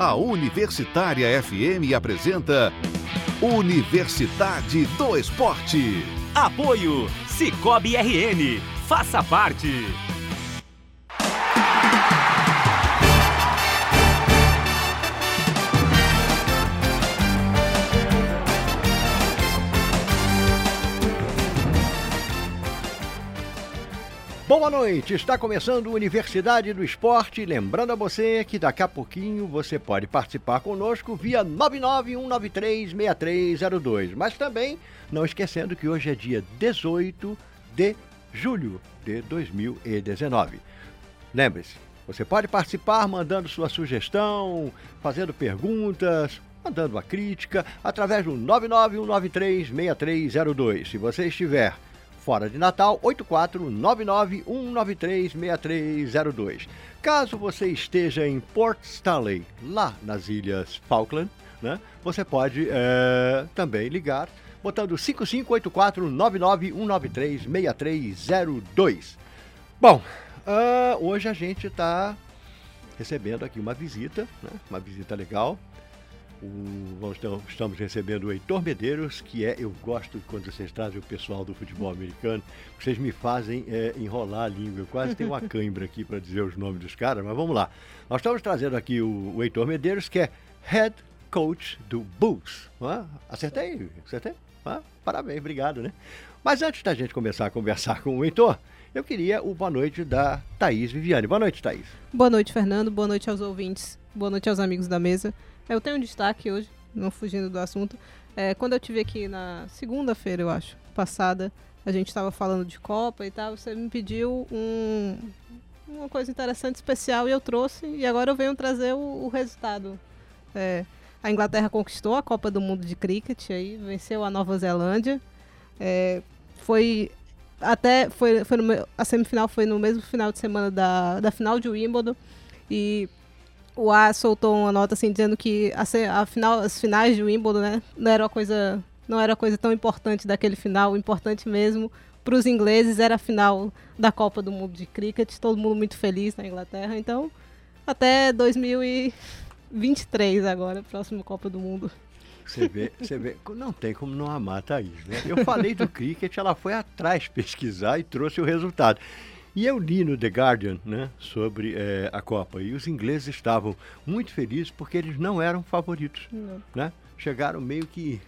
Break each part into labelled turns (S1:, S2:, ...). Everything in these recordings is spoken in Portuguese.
S1: A Universitária FM apresenta Universidade do Esporte.
S2: Apoio Cicobi RN. Faça parte.
S3: Boa noite, está começando Universidade do Esporte. Lembrando a você que daqui a pouquinho você pode participar conosco via 991936302. Mas também não esquecendo que hoje é dia 18 de julho de 2019. Lembre-se, você pode participar mandando sua sugestão, fazendo perguntas, mandando uma crítica através do 991936302. Se você estiver fora de Natal, 84991936302. Caso você esteja em Port Stanley, lá nas Ilhas Falkland, né, você pode é, também ligar botando 5584-99193-6302. Bom, uh, hoje a gente está recebendo aqui uma visita, né, uma visita legal, o, estamos recebendo o Heitor Medeiros, que é, eu gosto quando vocês trazem o pessoal do futebol americano, vocês me fazem é, enrolar a língua. Eu quase tenho uma cãibra aqui para dizer os nomes dos caras, mas vamos lá. Nós estamos trazendo aqui o, o Heitor Medeiros, que é head coach do Bulls. Ah, acertei, acertei. Ah, parabéns, obrigado, né? Mas antes da gente começar a conversar com o Heitor, eu queria o boa noite da Thaís Viviane. Boa noite, Thaís.
S4: Boa noite, Fernando. Boa noite aos ouvintes. Boa noite aos amigos da mesa. Eu tenho um destaque hoje, não fugindo do assunto. É, quando eu tive aqui na segunda-feira, eu acho, passada, a gente estava falando de Copa e tal, você me pediu um, uma coisa interessante, especial, e eu trouxe, e agora eu venho trazer o, o resultado. É, a Inglaterra conquistou a Copa do Mundo de Cricket, aí, venceu a Nova Zelândia. É, foi até foi, foi no, a semifinal foi no mesmo final de semana da, da final de Wimbledon e o A soltou uma nota assim dizendo que a, a final, as finais de Wimbledon, né, não era uma coisa, não era coisa tão importante daquele final, importante mesmo para os ingleses era a final da Copa do Mundo de Cricket, todo mundo muito feliz na Inglaterra, então até 2023 agora, próxima Copa do Mundo.
S3: Você vê, você vê, não tem como não amar Thaís, né? Eu falei do cricket, ela foi atrás pesquisar e trouxe o resultado. E eu li no The Guardian né, sobre é, a Copa e os ingleses estavam muito felizes porque eles não eram favoritos. Não. Né? Chegaram meio que.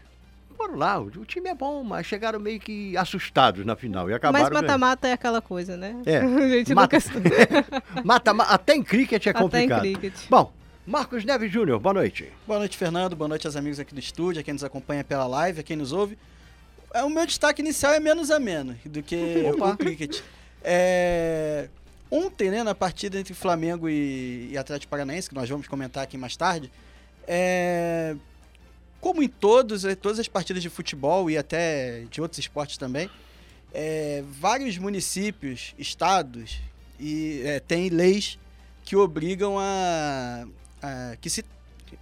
S3: Foram lá, o time é bom, mas chegaram meio que assustados na final e acabaram.
S4: Mas mata-mata é aquela coisa, né?
S3: É. a gente mata, nunca... mata, até em cricket é complicado. Até em cricket. Bom, Marcos Neves Júnior, boa noite.
S5: Boa noite, Fernando. Boa noite aos amigos aqui do estúdio, a quem nos acompanha pela live, a quem nos ouve. É, o meu destaque inicial é menos a menos do que o cricket. É... Ontem, né, na partida entre Flamengo e, e Atlético Paranaense, que nós vamos comentar aqui mais tarde, é... como em todos, é, todas as partidas de futebol e até de outros esportes também, é... vários municípios, estados, e é, têm leis que obrigam a, a, que se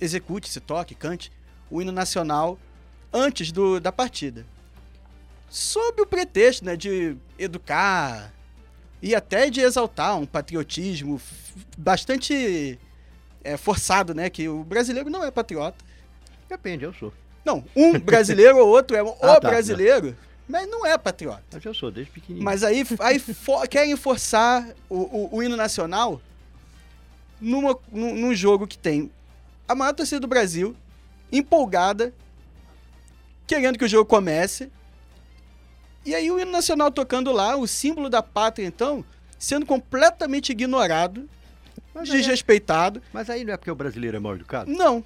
S5: execute, se toque, cante o hino nacional antes do, da partida. Sob o pretexto né, de educar, e até de exaltar um patriotismo bastante é, forçado, né? Que o brasileiro não é patriota.
S3: Depende, eu sou.
S5: Não, um brasileiro ou outro é o ah, tá, brasileiro, mas não é patriota.
S3: Mas eu sou, desde pequenininho.
S5: Mas aí, aí for, querem forçar o, o, o, hino nacional numa, num, num jogo que tem a maior torcida do Brasil, empolgada, querendo que o jogo comece, e aí o hino nacional tocando lá, o símbolo da pátria, então, sendo completamente ignorado, mas é- desrespeitado. É...
S3: Mas aí não é porque o brasileiro é mal educado?
S5: Não.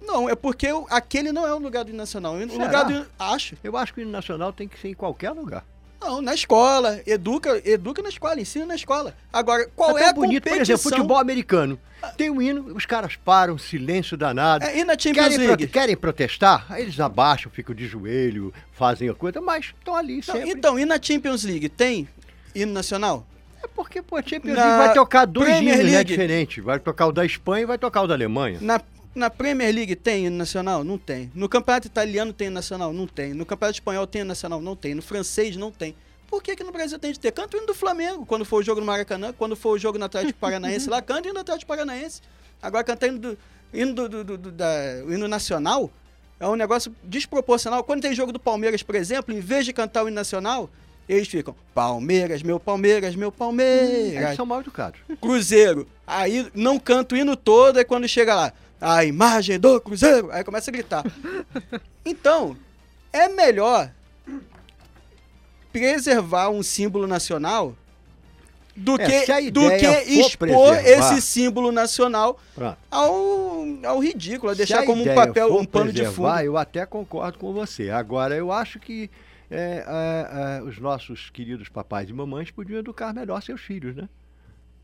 S5: Não, é porque aquele não é o lugar do hino nacional. O lugar do
S3: acho. Eu acho que o hino nacional tem que ser em qualquer lugar.
S5: Não, na escola. Educa, educa na escola, ensina na escola. Agora, qual é,
S3: é
S5: a
S3: bonito, competição? por exemplo, futebol americano. Tem um hino, os caras param, silêncio danado.
S5: É, e na Champions
S3: querem,
S5: League?
S3: Pro, querem protestar, aí eles abaixam, ficam de joelho, fazem a coisa, mas estão ali
S5: Não, sempre. Então, e na Champions League, tem hino nacional?
S3: É porque, pô, a Champions na League vai tocar dois hinos, né, diferentes. Vai tocar o da Espanha e vai tocar o da Alemanha.
S5: Na na Premier League tem hino nacional? Não tem. No Campeonato Italiano tem hino nacional? Não tem. No Campeonato Espanhol tem hino nacional? Não tem. No francês não tem. Por que, que no Brasil tem de ter? Canta o hino do Flamengo, quando for o jogo no Maracanã, quando for o jogo no Atlético Paranaense lá, canta o hino do Atlético Paranaense. Agora canta o hino do, O hino, do, do- do- da, o hino nacional é um negócio desproporcional. Quando tem jogo do Palmeiras, por exemplo, em vez de cantar o hino nacional, eles ficam Palmeiras, meu Palmeiras, meu Palmeiras.
S3: Eles são mal educados.
S5: Cruzeiro. Aí não canta o hino todo, aí quando chega lá, a imagem do Cruzeiro, aí começa a gritar. Então, é melhor preservar um símbolo nacional do
S3: É,
S5: que, do que expor esse símbolo nacional
S3: Pronto.
S5: ao, ao ridículo, a deixar como um papel, um pano de fundo.
S3: Eu até concordo com você. Agora, eu acho que é, é, é, os nossos queridos papais e mamães podiam educar melhor seus filhos, né?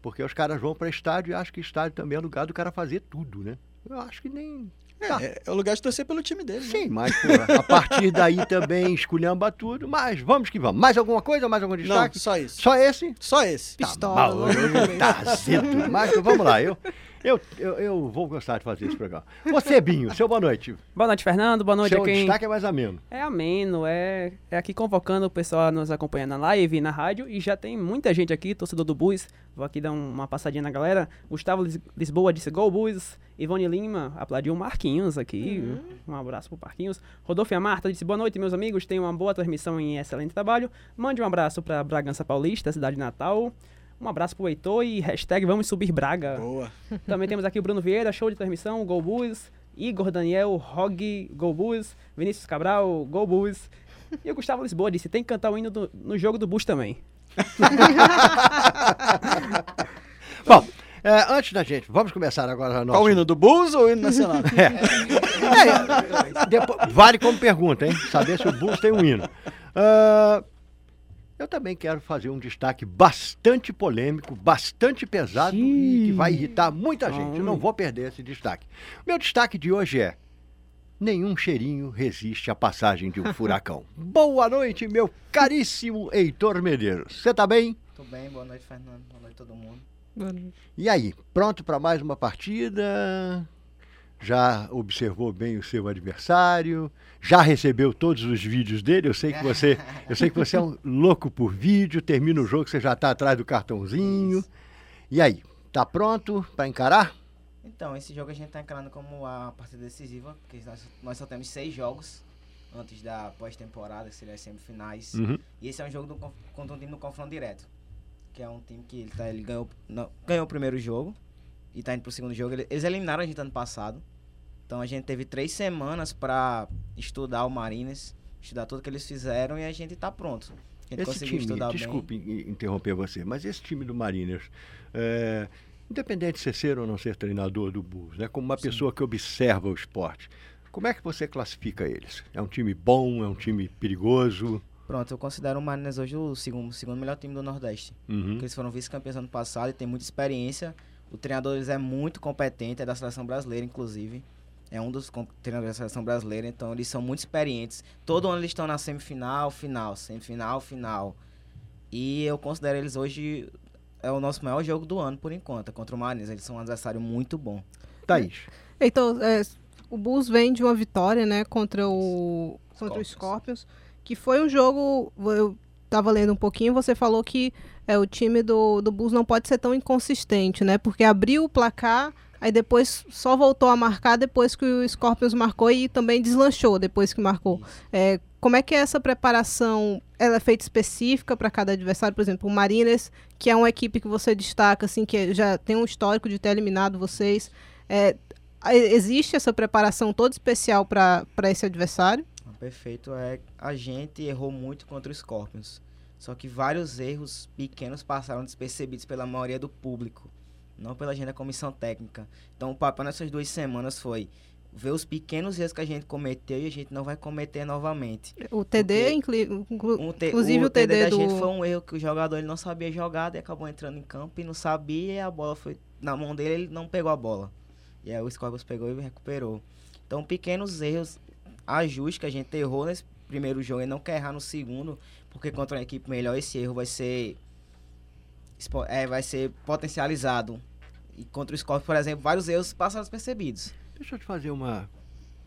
S3: Porque os caras vão para estádio e acham que estádio também é lugar do cara fazer tudo, né? Eu acho que nem. Tá.
S5: É, é o lugar de torcer pelo time dele. né?
S3: Sim, mas pô, a partir daí também esculhamba tudo. Mas vamos que vamos. Mais alguma coisa? Mais algum
S5: Não,
S3: destaque?
S5: só isso.
S3: Só esse?
S5: Só esse.
S4: Pistola,
S3: Tá,
S4: começo.
S3: tá azedo. Mas vamos lá, eu, eu, eu, eu vou gostar de fazer esse programa. Você, Binho, seu boa noite.
S6: Boa noite, Fernando. Boa noite
S3: seu
S6: a quem
S3: destaque é mais ameno.
S6: é ameno. É, é aqui convocando o pessoal a nos acompanhar na live e na rádio. E já tem muita gente aqui, torcedor do Bus. Vou aqui dar um- uma passadinha na galera. Gustavo Lis- Lisboa disse Gol Bus. Ivone Lima aplaudiu o Marquinhos aqui. Um abraço pro Marquinhos. Rodolfo e a Marta disse boa noite, meus amigos. Tenham uma boa transmissão e excelente trabalho. Mande um abraço pra Bragança Paulista, cidade natal. Um abraço pro Heitor e hashtag vamos subir Braga.
S5: Boa.
S6: Também temos aqui o Bruno Vieira, show de transmissão, Gol Bus. Igor Daniel, Rog, Gol Bus. Vinícius Cabral, Gol Bus. E o Gustavo Lisboa disse, tem que cantar o hino do- no jogo do Bus também.
S3: Bom, é, antes da gente, vamos começar agora a nossa...
S5: Qual o hino do Bulls ou o hino nacional?
S3: É, depois- vale como pergunta, hein? Saber se o Bulls tem um hino. Ah, eu também quero fazer um destaque bastante polêmico, bastante pesado e que vai irritar muita gente. Eu não vou perder esse destaque. Meu destaque de hoje é: nenhum cheirinho resiste à passagem de um furacão. Boa noite, meu caríssimo Heitor Medeiros. Você tá bem?
S7: Tudo bem, boa noite, Fernando. Boa noite todo mundo.
S3: E aí, pronto para mais uma partida? Já observou bem o seu adversário? Já recebeu todos os vídeos dele? Eu sei que você, eu sei que você é um louco por vídeo. Termina o jogo, você já está atrás do cartãozinho. E aí, tá pronto para encarar?
S7: Então, esse jogo a gente tá encarando como a partida decisiva, porque nós, nós só temos seis jogos antes da pós-temporada, que seria as semifinais.
S3: Uhum.
S7: E esse é um jogo do, contra um time no confronto direto. Que é um time que ele, tá, ele ganhou, não, ganhou o primeiro jogo e tá indo pro segundo jogo. Ele- Eles eliminaram a gente ano passado. Então a gente teve três semanas pra estudar o Marines, estudar tudo que eles fizeram e a gente tá pronto. A gente
S3: Esse time,
S7: estudar bem.
S3: desculpe in- interromper você, mas esse time do Mariners, é, independente de você ser ou não ser treinador do Bulls, né, como uma pessoa que observa o esporte, como é que você classifica eles? É um time bom? É um time perigoso?
S7: Pronto, eu considero o Mariners hoje o segundo, segundo melhor time do Nordeste.
S3: Uhum.
S7: Porque eles foram vice-campeões ano passado e tem muita experiência. O treinador é muito competente, é da seleção brasileira, inclusive. É um dos treinadores da seleção brasileira, então eles são muito experientes. Todo ano eles estão na semifinal, final, semifinal, final. E eu considero eles hoje é o nosso maior jogo do ano, por enquanto, contra o Mariners. Eles são um adversário muito bom.
S3: Thaís.
S4: Então, é, o Bulls vem de uma vitória, né, contra o contra o Scorpions, que foi um jogo, eu tava lendo um pouquinho, você falou que é, o time do, do Bulls não pode ser tão inconsistente, né, porque abriu o placar, aí depois só voltou a marcar depois que o Scorpions marcou e também deslanchou depois que marcou. É, como é que é essa preparação, ela é feita específica para cada adversário? Por exemplo, o Mariners, que é uma equipe que você destaca, assim, que já tem um histórico de ter eliminado vocês, é, existe essa preparação toda especial para esse adversário?
S7: Perfeito, é a gente errou muito contra o Scorpions. Só que vários erros pequenos passaram despercebidos pela maioria do público, não pela gente da comissão técnica. Então o papel nessas duas semanas foi ver os pequenos erros que a gente cometeu e a gente não vai cometer novamente.
S4: O TD,
S7: Um te-
S4: inclusive o,
S7: TD
S4: TD,
S7: da
S4: do...
S7: gente foi um erro que o jogador ele não sabia jogar e acabou entrando em campo e não sabia e a bola foi na mão dele ele não pegou a bola. E aí o Scorpions pegou e recuperou. Então pequenos erros, ajustes que a gente errou nesse primeiro jogo e não quer errar no segundo, porque contra uma equipe melhor esse erro vai ser é, vai ser potencializado. E contra o Scorpions, por exemplo, vários erros passaram despercebidos.
S3: Deixa eu te fazer uma.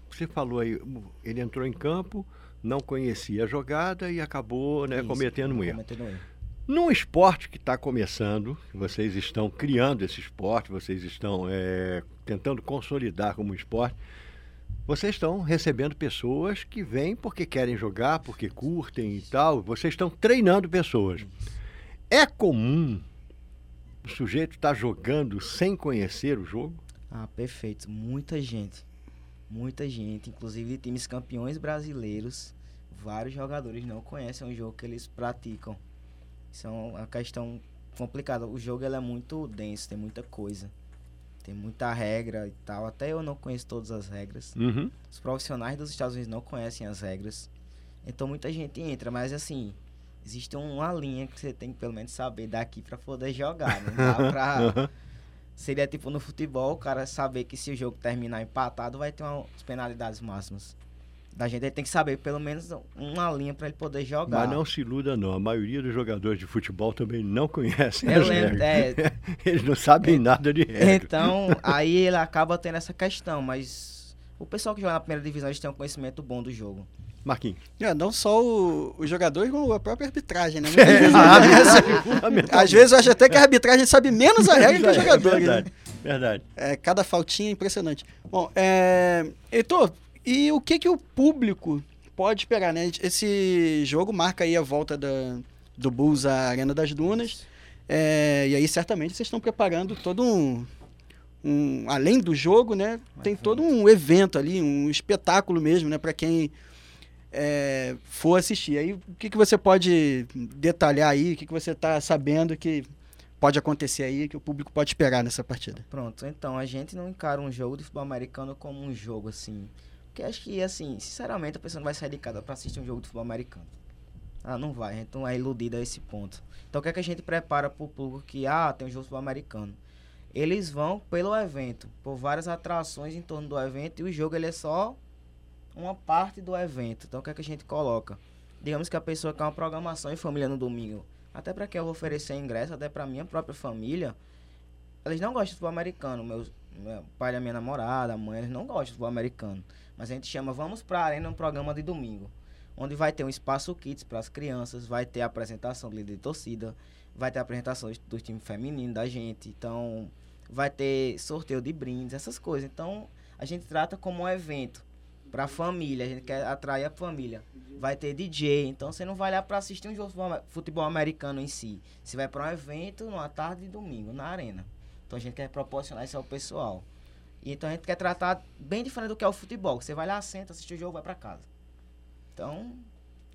S3: Você falou aí, ele entrou em campo, não conhecia a jogada e acabou né,
S7: Isso,
S3: cometendo um erro.
S7: cometendo erro.
S3: Num esporte que está começando, vocês estão criando esse esporte, vocês estão é, tentando consolidar como esporte, vocês estão recebendo pessoas que vêm porque querem jogar, porque curtem e tal. Vocês estão treinando pessoas. É comum o sujeito estar tá jogando sem conhecer o jogo?
S7: Ah, perfeito. Muita gente. Muita gente, inclusive times campeões brasileiros, vários jogadores não conhecem o jogo que eles praticam. Isso é uma questão complicada. O jogo é muito denso, tem muita coisa. Tem muita regra e tal. Até eu não conheço todas as regras.
S3: Uhum.
S7: Os profissionais dos Estados Unidos não conhecem as regras. Então muita gente entra, mas assim, existe uma linha que você tem que pelo menos saber daqui para poder jogar. Não dá pra. Seria tipo no futebol, o cara saber que se o jogo terminar empatado, vai ter umas penalidades máximas da gente ele tem que saber pelo menos uma linha para ele poder jogar.
S3: Mas não se iluda não, a maioria dos jogadores de futebol também não conhecem Eu as lembro, regras. É, Eles não sabem é, nada de regra.
S7: Então, aí ele acaba tendo essa questão, mas o pessoal que joga na primeira divisão, eles têm um conhecimento bom do jogo.
S3: Marquinhos.
S5: É, não só o, os jogadores, como a própria arbitragem, né? vezes, às vezes eu acho até que a arbitragem sabe menos a regra que o jogador.
S3: Verdade, né? verdade.
S5: É, cada faltinha é impressionante. Bom, é, Heitor, e o que, que o público pode esperar, né? Esse jogo marca aí a volta da, do Bulls à Arena das Dunas. É, e aí, certamente, vocês estão preparando todo um, um. Além do jogo, né? Tem todo um evento ali, um espetáculo mesmo, né? Para quem é, for assistir. Aí, o que, que você pode detalhar aí? O que, que você está sabendo que pode acontecer aí, que o público pode esperar nessa partida?
S7: Pronto, então, a gente não encara um jogo de futebol americano como um jogo assim porque acho que, assim, sinceramente, a pessoa não vai sair de casa para assistir um jogo de futebol americano. Ah, não vai, então é iludida a esse ponto. Então o que é que a gente prepara pro público que, ah, tem um jogo de futebol americano? Eles vão pelo evento, por várias atrações em torno do evento, e o jogo ele é só uma parte do evento. Então o que é que a gente coloca? Digamos que a pessoa quer uma programação em família no domingo. Até para quem eu vou oferecer ingresso, até para minha própria família. Eles não gostam de futebol americano. Meu, meu pai da minha namorada, a mãe, eles não gostam de futebol americano. Mas a gente chama Vamos pra Arena, um programa de domingo. Onde vai ter um espaço kits para as crianças, vai ter a apresentação do líder de torcida, vai ter a apresentação do time feminino da gente. Então, vai ter sorteio de brindes, essas coisas. Então, a gente trata como um evento para a família, a gente quer atrair a família. Vai ter DJ, então você não vai lá para assistir um jogo de futebol americano em si. Você vai para um evento numa tarde de domingo, na arena. Então a gente quer proporcionar isso ao pessoal. E então a gente quer tratar bem diferente do que é o futebol. Você vai lá, senta, assiste o jogo, vai para casa. Então,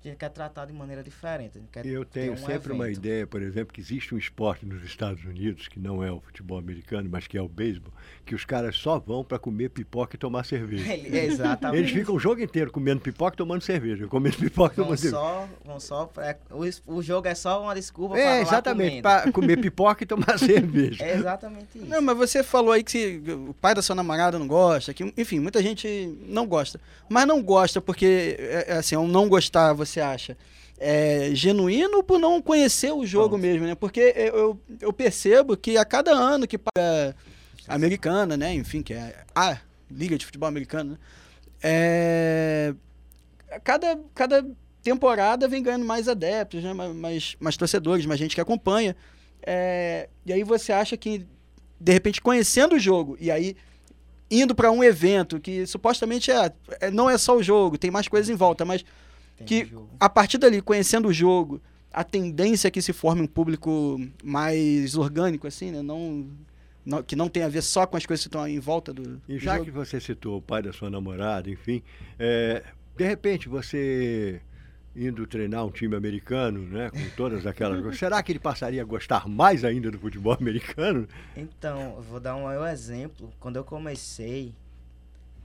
S7: gente quer tratar de maneira diferente.
S3: eu tenho
S7: um
S3: sempre
S7: evento.
S3: uma ideia, por exemplo, que existe um esporte nos Estados Unidos, que não é o futebol americano, mas que é o beisebol, que os caras só vão para comer pipoca e tomar cerveja.
S7: Exatamente.
S3: Eles ficam o jogo inteiro comendo pipoca e tomando cerveja. Comendo pipoca e tomando cerveja.
S7: Vão só pra, o, o jogo é só uma desculpa
S3: é, para exatamente, para comer pipoca e tomar cerveja.
S7: É exatamente isso.
S5: Não, mas você falou aí que o pai da sua namorada não gosta, que, enfim, muita gente não gosta. Mas não gosta porque, é, é assim, é um não gostar, você acha? é, genuíno por não conhecer o jogo mesmo, né? Porque eu, eu percebo que a cada ano que paga americana, né? Enfim, que é a Liga de Futebol Americana, né? é, cada, cada temporada vem ganhando mais adeptos, né? mais, mais torcedores, mais gente que acompanha. É, e aí você acha que, de repente, conhecendo o jogo, e aí indo para um evento que supostamente é, é, não é só o jogo, tem mais coisas em volta, mas que a partir dali, conhecendo o jogo, a tendência é que se forme um público mais orgânico, assim, né? Não, não, que não tem a ver só com as coisas que estão em volta do.
S3: E já
S5: jogo.
S3: que você citou o pai da sua namorada, enfim, é, de repente você indo treinar um time americano, né, com todas aquelas coisas, será que ele passaria a gostar mais ainda do futebol americano?
S7: Então, eu vou dar um exemplo. Quando eu comecei,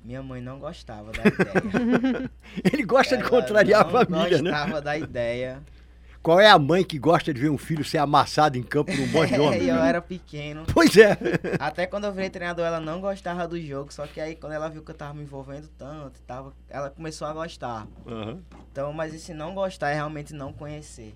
S7: minha mãe não gostava da ideia.
S3: Ele gosta Ela de contrariar a família, né?
S7: Não gostava da ideia.
S3: Qual é a mãe que gosta de ver um filho ser amassado em campo por um monte de homem?
S7: eu era pequeno.
S3: Pois é.
S7: Até quando eu virei treinador, ela não gostava do jogo. Só que aí, quando ela viu que eu tava me envolvendo tanto, tava, ela começou a gostar.
S3: Uhum.
S7: Então, mas esse não gostar é realmente não conhecer.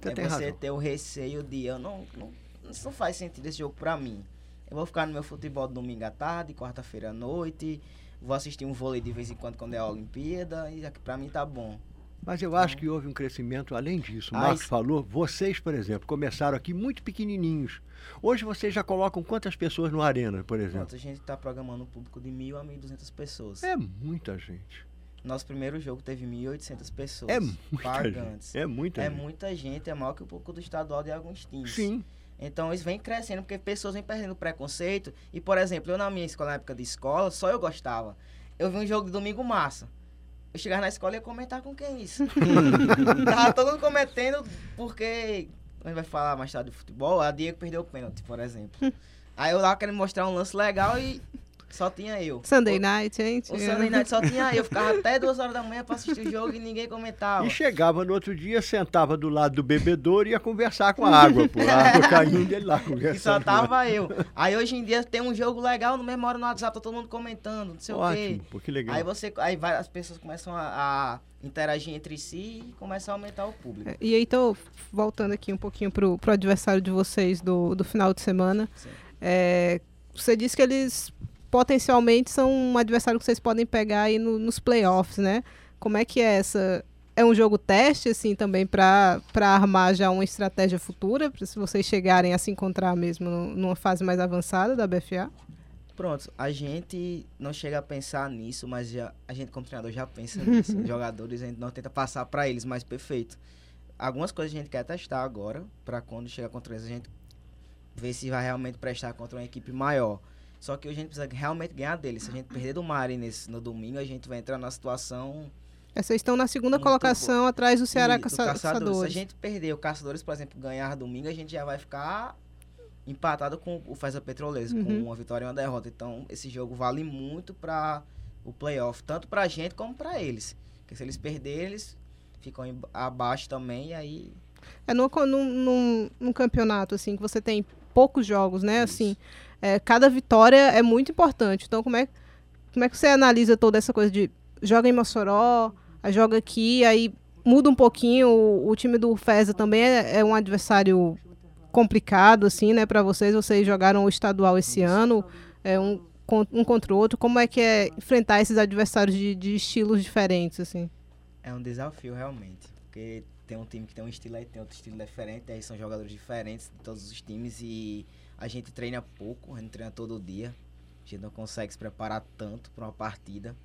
S3: Você
S7: é você razão. ter o receio de eu não, não. Isso não faz sentido esse jogo pra mim. Eu vou ficar no meu futebol domingo à tarde, quarta-feira à noite vou assistir um vôlei de vez em quando quando é a Olimpíada e aqui pra mim tá bom.
S3: Mas eu acho que houve um crescimento além disso. O
S7: Ah,
S3: Marcos
S7: isso-
S3: falou, vocês, por exemplo, começaram aqui muito pequenininhos. Hoje vocês já colocam quantas pessoas no Arena, por exemplo?
S7: Pronto, a gente tá programando um público de 1.000 a 1.200 pessoas.
S3: É muita gente.
S7: Nosso primeiro jogo teve 1.800 pessoas.
S3: É muita
S7: pagantes.
S3: gente. É muita
S7: É
S3: gente.
S7: muita gente, é maior que o público do estadual de alguns times.
S3: Sim.
S7: Então isso vem crescendo porque pessoas vêm perdendo preconceito. E, por exemplo, eu na minha escola, na época de escola, só eu gostava. Eu vi um jogo de domingo massa. Eu chegava na escola e ia comentar com quem isso. Tava todo mundo cometendo porque. A gente vai falar mais tarde de futebol. A Diego perdeu o pênalti, por exemplo. Aí eu lá querendo mostrar um lance legal e só tinha eu.
S4: Sunday
S7: O-
S4: night, gente.
S7: O Sunday Night só tinha eu. Ficava até duas horas da manhã pra assistir o jogo e ninguém comentava.
S3: E chegava no outro dia, sentava do lado do bebedouro e ia conversar com a água, pô. A água caindo ele lá
S7: E só
S3: conversando.
S7: tava eu. Aí hoje em dia tem um jogo legal, no mesmo hora no WhatsApp, tá todo mundo comentando, não sei o
S3: Ótimo,
S7: quê.
S3: pô, que legal.
S7: Aí você. Aí vai, as pessoas começam a, a interagir entre si e começam a aumentar o público.
S4: É, E aí, tô voltando aqui um pouquinho pro, pro adversário de vocês do, do final de semana.
S7: Sim.
S4: É, você disse que eles potencialmente são um adversário que vocês podem pegar aí no- nos playoffs, né? Como é que é essa. É um jogo teste, assim, também para armar já uma estratégia futura, pra se vocês chegarem a se encontrar mesmo numa fase mais avançada da BFA?
S7: Pronto, a gente não chega a pensar nisso, mas já, a gente como treinador já pensa nisso. Jogadores a gente não tenta passar pra eles, mas perfeito. Algumas coisas a gente quer testar agora, pra quando chegar contra eles a gente ver se vai realmente prestar contra uma equipe maior. Só que a gente precisa realmente ganhar deles. Se a gente perder do Mariners no domingo, a gente vai entrar na situação
S4: É, Vocês estão na segunda colocação atrás do Ceará
S7: e do
S4: Caça- Caçadores.
S7: Se a gente perder o Caçadores, por exemplo, ganhar domingo, a gente já vai ficar empatado com o Feza Petroleiros, com
S4: Uhum.
S7: uma vitória e uma derrota. Então, esse jogo vale muito para o playoff, tanto pra gente como pra eles. Porque se eles perderem, eles ficam abaixo também, e aí
S4: É num, num, num, num campeonato, assim, que você tem poucos jogos, né?
S7: Isso.
S4: Assim, é, cada vitória é muito importante. Então, como é, como é que você analisa toda essa coisa de joga em Mossoró, joga aqui, aí muda um pouquinho. O, o time do Feza também é, é um adversário complicado, assim, né, para vocês. Vocês jogaram o estadual esse ano, é um, um contra o outro. Como é que é enfrentar esses adversários de, de estilos diferentes, assim?
S7: é um desafio realmente. Porque tem um time que tem um estilo aí, tem outro estilo diferente, aí são jogadores diferentes de todos os times e a gente treina pouco, a gente treina todo dia. A gente não consegue se preparar tanto para uma partida.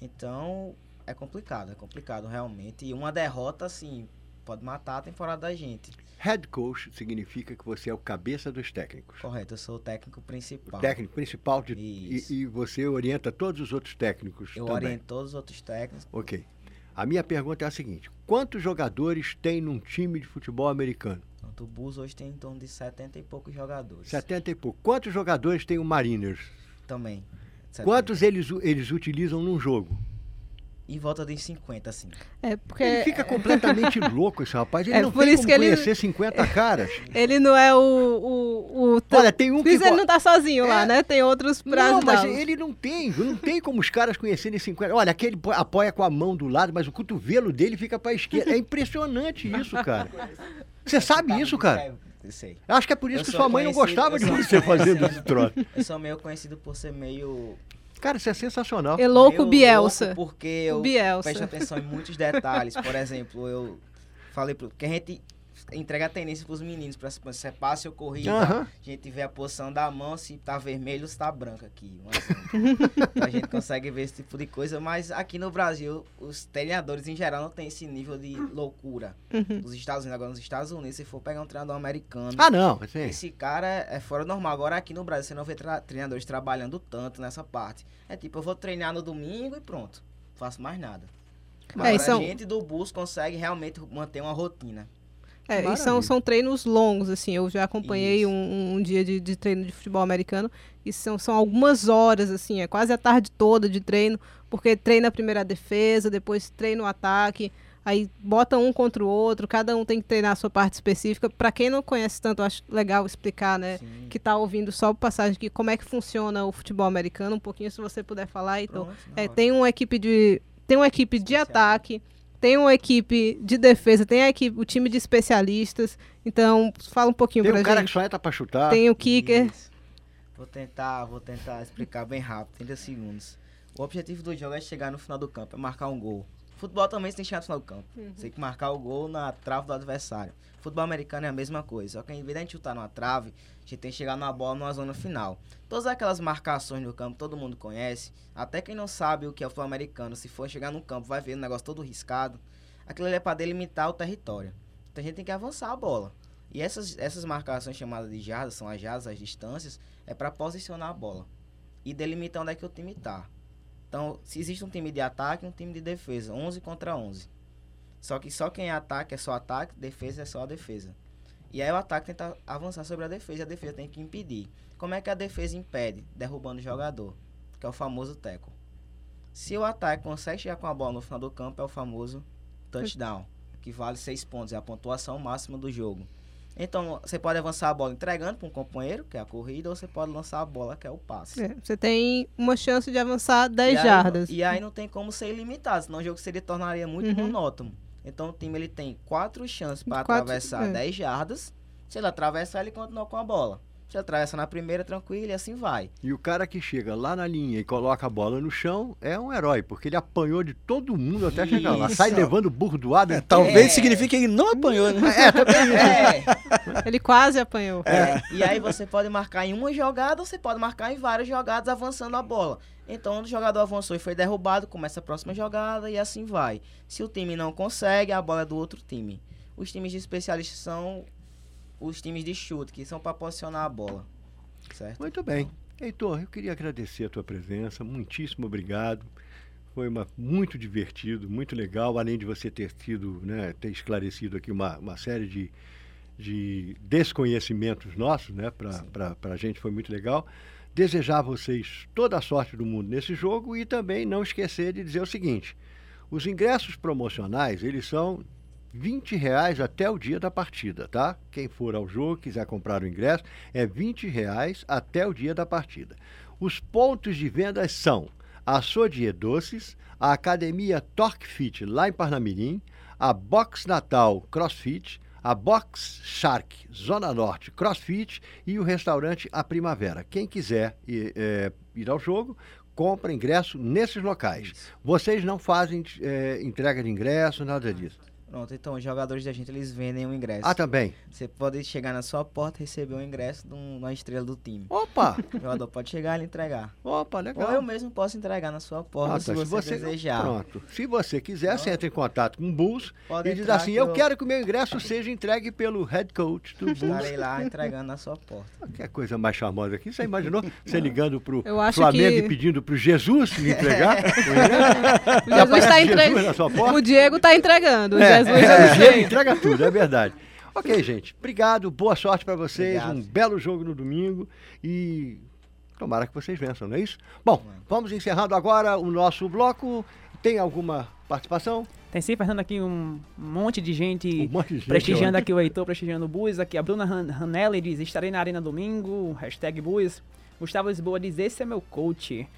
S7: Então, é complicado, é complicado realmente. E uma derrota, assim, pode matar a temporada da gente.
S3: Head coach significa que você é o cabeça dos técnicos.
S7: Correto, eu sou o técnico principal.
S3: O técnico principal de, e,
S7: Isso.
S3: e você orienta todos os outros técnicos
S7: Eu
S3: também.
S7: oriento todos os outros técnicos.
S3: Ok. A minha pergunta é a seguinte: quantos jogadores tem num time de futebol americano?
S7: Pronto, o Bus hoje tem em torno de 70 e poucos jogadores.
S3: 70 e pouco. Quantos jogadores tem o Mariners?
S7: Também. 70.
S3: Quantos eles, eles utilizam num jogo?
S7: Em volta de 50, assim.
S4: É porque
S3: Ele fica completamente louco, esse rapaz. Ele
S4: É
S3: não
S4: por
S3: tem
S4: isso
S3: como
S4: que ele-
S3: conhecer 50 caras.
S4: ele não é o. o, o
S3: Olha, tem um
S4: Por
S3: que.
S4: isso ele não tá sozinho lá,
S3: É.
S4: né? Tem outros pra
S3: Não, mas ele não tem, não tem como os caras conhecerem 50. Olha, aquele po- apoia com a mão do lado, mas o cotovelo dele fica pra esquerda. É impressionante isso, cara. Você sabe isso, cara?
S7: É, eu sei.
S3: Eu acho que é por isso
S7: Eu
S3: que sua mãe não gostava de
S7: eu
S3: você fazendo esse troço.
S7: Eu sou meio conhecido por ser meio.
S3: Cara, isso é sensacional.
S4: É louco
S7: meio
S4: Bielsa.
S7: louco porque eu
S4: Bielsa.
S7: presto atenção em muitos detalhes. Por exemplo, eu falei pro. Porque a gente entrega a tendência pros meninos, pra é passe ou corrida.
S3: Aham.
S7: A gente vê a posição da mão, se tá vermelho se tá branco aqui. A gente consegue ver esse tipo de coisa, mas aqui no Brasil, os treinadores em geral não têm esse nível de loucura.
S4: Uhum.
S7: Nos Estados Unidos, agora nos Estados Unidos, se for pegar um treinador americano.
S3: Ah, não.
S7: Esse cara é fora do normal. Agora aqui no Brasil você não vê tra- treinadores trabalhando tanto nessa parte. É tipo, eu vou treinar no domingo e pronto. Não faço mais nada.
S4: É,
S7: Agora,
S4: e são-
S7: a gente do bus consegue realmente manter uma rotina.
S4: É, e são, são treinos longos, assim. Eu já acompanhei um, um dia de, de treino de futebol americano e são, são algumas horas, assim, é quase a tarde toda de treino, porque treina a primeira defesa, depois treina o ataque, aí bota um contra o outro, cada um tem que treinar a sua parte específica. Pra quem não conhece tanto, acho legal explicar, né?
S7: Sim.
S4: Que tá ouvindo só passagem aqui, como é que funciona o futebol americano, um pouquinho, se você puder falar, então.
S7: Pronto,
S4: É, tem uma equipe de tem uma equipe de
S7: Especial.
S4: ataque, tem uma equipe de defesa, tem a equipe, o time de especialistas. Então, fala um pouquinho
S3: tem
S4: pra
S3: um cara
S4: gente.
S3: que só entra pra chutar.
S4: Tem o kicker.
S7: Isso. Vou tentar, vou tentar explicar bem rápido, 30 segundos. O objetivo do jogo é chegar no final do campo, é marcar um gol. Futebol também você tem que chegar no final do campo. Você tem que marcar o gol na trave do adversário. Futebol americano é a mesma coisa. Só que em vez de a gente chutar numa trave, a gente tem que chegar numa bola numa zona final. Todas aquelas marcações no campo, todo mundo conhece. Até quem não sabe o que é o futebol americano, se for chegar no campo, vai ver o negócio todo riscado. Aquilo ali é para delimitar o território. Então a gente tem que avançar a bola. E essas, essas marcações chamadas de jardas, são as jardas, as distâncias, é para posicionar a bola. E delimitar onde é que o time tá. Então, se existe um time de ataque e um time de defesa, 11 contra 11. Só que só quem é ataque é só ataque, defesa é só a defesa. E aí o ataque tenta avançar sobre a defesa, a defesa tem que impedir. Como é que a defesa impede? Derrubando o jogador, que é o famoso teco. Se o ataque consegue chegar com a bola no final do campo, é o famoso touchdown, que vale 6 pontos, é a pontuação máxima do jogo. Então, você pode avançar a bola entregando para um companheiro, que é a corrida, ou você pode lançar a bola, que é o passe.
S4: É, você tem uma chance de avançar 10
S7: e aí,
S4: jardas.
S7: E aí não tem como ser ilimitado, senão o jogo seria tornaria muito
S4: Uhum.
S7: monótono. Então o time ele tem quatro chances para atravessar
S4: é.
S7: 10 jardas. Se ele atravessar, ele continua com a bola. Se ele atravessa na primeira, tranquilo, e assim vai.
S3: E o cara que chega lá na linha e coloca a bola no chão é um herói, porque ele apanhou de todo mundo até chegar lá. Sai
S5: Isso.
S3: levando o burro do lado.
S5: Talvez
S7: É.
S5: signifique que ele não apanhou, né?
S3: É, também.
S7: É,
S4: Ele quase apanhou.
S7: é. E aí você pode marcar em uma jogada, ou você pode marcar em várias jogadas avançando a bola. Então, o jogador avançou e foi derrubado, começa a próxima jogada e assim vai. Se o time não consegue, a bola é do outro time. Os times de especialistas são os times de chute, que são para posicionar a bola. Certo?
S3: Muito bem. Heitor, eu queria agradecer a tua presença, muitíssimo obrigado. Foi uma, muito divertido, muito legal, além de você ter tido, né, ter esclarecido aqui uma, uma série de, de desconhecimentos nossos, né, para a gente foi muito legal. Desejar a vocês toda a sorte do mundo nesse jogo e também não esquecer de dizer o seguinte, os ingressos promocionais, eles são 20 reais até o dia da partida, tá? Quem for ao jogo, quiser comprar o ingresso, é 20 reais até o dia da partida. Os pontos de venda são a Sodier Doces, a Academia Torque Fit lá em Parnamirim, a Box Natal CrossFit, a Box Shark Zona Norte CrossFit e o restaurante A Primavera. Quem quiser ir, é, ir ao jogo, compra ingresso nesses locais. Vocês não fazem é, entrega de ingresso, nada disso.
S7: Pronto, então os jogadores da gente eles vendem o ingresso.
S3: Ah, também.
S7: Você pode chegar na sua porta e receber o ingresso de um- uma estrela do time.
S3: Opa!
S7: O jogador pode chegar e entregar.
S3: Opa,
S7: Ou
S3: legal.
S7: eu mesmo posso entregar na sua porta
S3: Ah,
S7: se,
S3: tá,
S7: você desejar.
S3: Pronto. Se você quiser, você entra em contato com o Bulls
S7: Pode
S3: e diz assim:
S7: que
S3: eu
S7: eu-
S3: quero que o meu ingresso seja entregue pelo head coach do Bulls.
S7: Estarei lá entregando na sua porta.
S3: Que coisa mais charmosa aqui. Você imaginou você ligando pro Flamengo
S4: que-
S3: e pedindo pro Jesus lhe entregar?
S4: O Jesus está
S3: Jesus
S4: entregando.
S3: na sua porta?
S4: O Diego está entregando. O
S3: É, é, entrega tudo, é verdade. Ok, gente. Obrigado, boa sorte para vocês.
S7: Obrigado.
S3: Um belo jogo no domingo e tomara que vocês vençam, não é isso? Bom, vamos encerrando agora o nosso bloco. Tem alguma participação?
S6: Tem sim, Fernando, aqui um monte de gente
S3: Um monte de gente,
S6: prestigiando aqui o Heitor, prestigiando o Buis. Aqui a Bruna Han- Ranelli diz, estarei na arena domingo, hashtag. Gustavo Lisboa diz, esse é meu coach.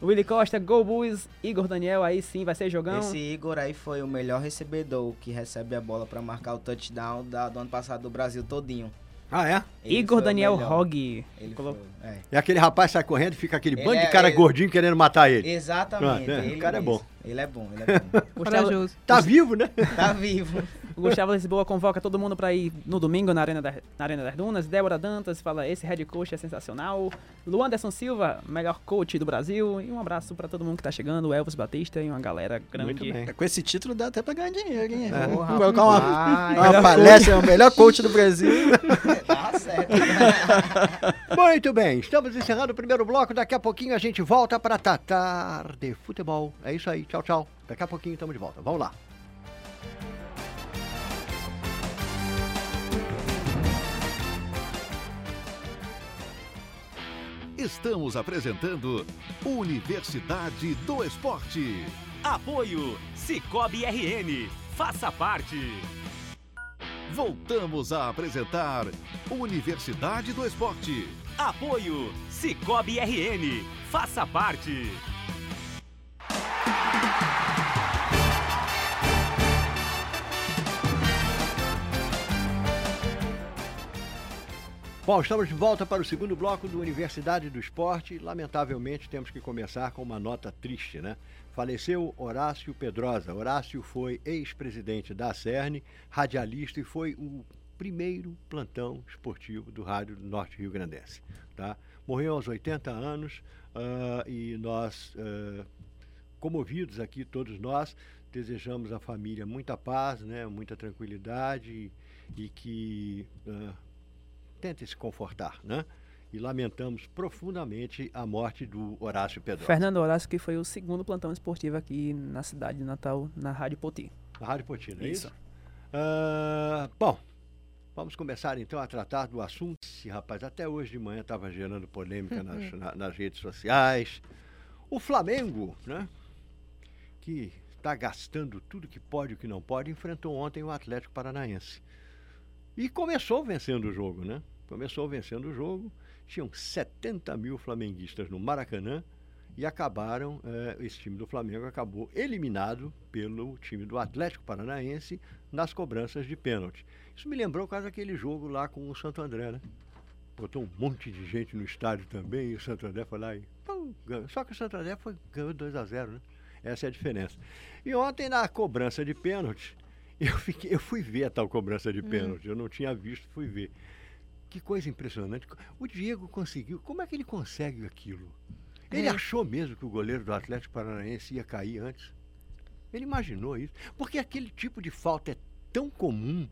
S6: o Willy Costa, Go Buis. Igor Daniel, aí sim, vai ser jogão.
S7: Esse Igor aí foi o melhor recebedor que recebe a bola pra marcar o touchdown da, do ano passado do Brasil todinho.
S3: Ah, é?
S7: Ele
S6: Igor
S7: o
S6: Daniel. Hogg.
S7: Ele
S6: Colo-
S7: foi, é.
S3: É aquele rapaz que sai correndo e fica aquele
S7: Ele
S3: bando de
S7: é-
S3: cara
S7: ele-
S3: gordinho querendo matar ele.
S7: Exatamente.
S3: Pronto, é, o
S7: ele
S3: cara é bom.
S7: Ele é bom, ele é bom.
S6: Gustavo,
S4: Corajoso.
S3: Tá vivo, né?
S7: tá vivo.
S6: O Gustavo Lisboa convoca todo mundo pra ir no domingo na Arena, da- na Arena das Dunas. Débora Dantas fala, esse head coach é sensacional. Luanderson Silva, melhor coach do Brasil. E um abraço pra todo mundo que tá chegando. O Elvis Batista e uma galera grande.
S3: Muito bem.
S5: Com esse título dá até pra ganhar dinheiro, hein?
S3: É.
S7: Porra,
S5: colocar uma, uma palestra, o melhor coach do Brasil.
S7: Tá certo.
S3: Muito bem, estamos encerrando o primeiro bloco. Daqui a pouquinho a gente volta para tratar de futebol. É isso aí, tchau, tchau. Daqui a pouquinho estamos de volta. Vamos lá.
S1: Estamos apresentando Universidade do Esporte.
S2: Apoio Cicobi RN. Faça parte.
S1: Voltamos a apresentar Universidade do Esporte.
S2: Apoio Cicobi RN. Faça parte.
S3: Bom, estamos de volta para o segundo bloco do Universidade do Esporte. Lamentavelmente, temos que começar com uma nota triste, né? Faleceu Horácio Pedrosa. Horácio foi ex-presidente da CERN, radialista e foi o primeiro plantão esportivo do Rádio Norte Rio Grandense. Tá? Morreu aos 80 anos uh, e nós, uh, comovidos aqui, todos nós, desejamos à família muita paz, né? muita tranquilidade e, e que. Uh, tente se confortar, né? E lamentamos profundamente a morte do Horácio Pedrosa.
S6: Fernando Horácio, que foi o segundo plantão esportivo aqui na cidade de Natal, na Rádio Poti.
S3: Na Rádio Poti, não é isso? isso? Uh, bom, vamos começar então a tratar do assunto. Esse rapaz até hoje de manhã estava gerando polêmica nas, na, nas redes sociais. O Flamengo, né? Que está gastando tudo que pode e o que não pode, enfrentou ontem o Atlético Paranaense. E começou vencendo o jogo, né? Começou vencendo o jogo. Tinham 70 mil flamenguistas no Maracanã e acabaram, eh, esse time do Flamengo acabou eliminado pelo time do Atlético Paranaense nas cobranças de pênalti. Isso me lembrou quase aquele jogo lá com o Santo André, né? Botou um monte de gente no estádio também e o Santo André foi lá e. Só que o Santo André foi, ganhou 2 a 0 né? Essa é a diferença. E ontem na cobrança de pênalti, eu, fiquei, eu fui ver a tal cobrança de hum. pênalti, eu não tinha visto, fui ver. Que coisa impressionante. O Diego conseguiu. Como é que ele consegue aquilo? Ele é. achou mesmo que o goleiro do Atlético Paranaense ia cair antes? Ele imaginou isso. Porque aquele tipo de falta é tão comum.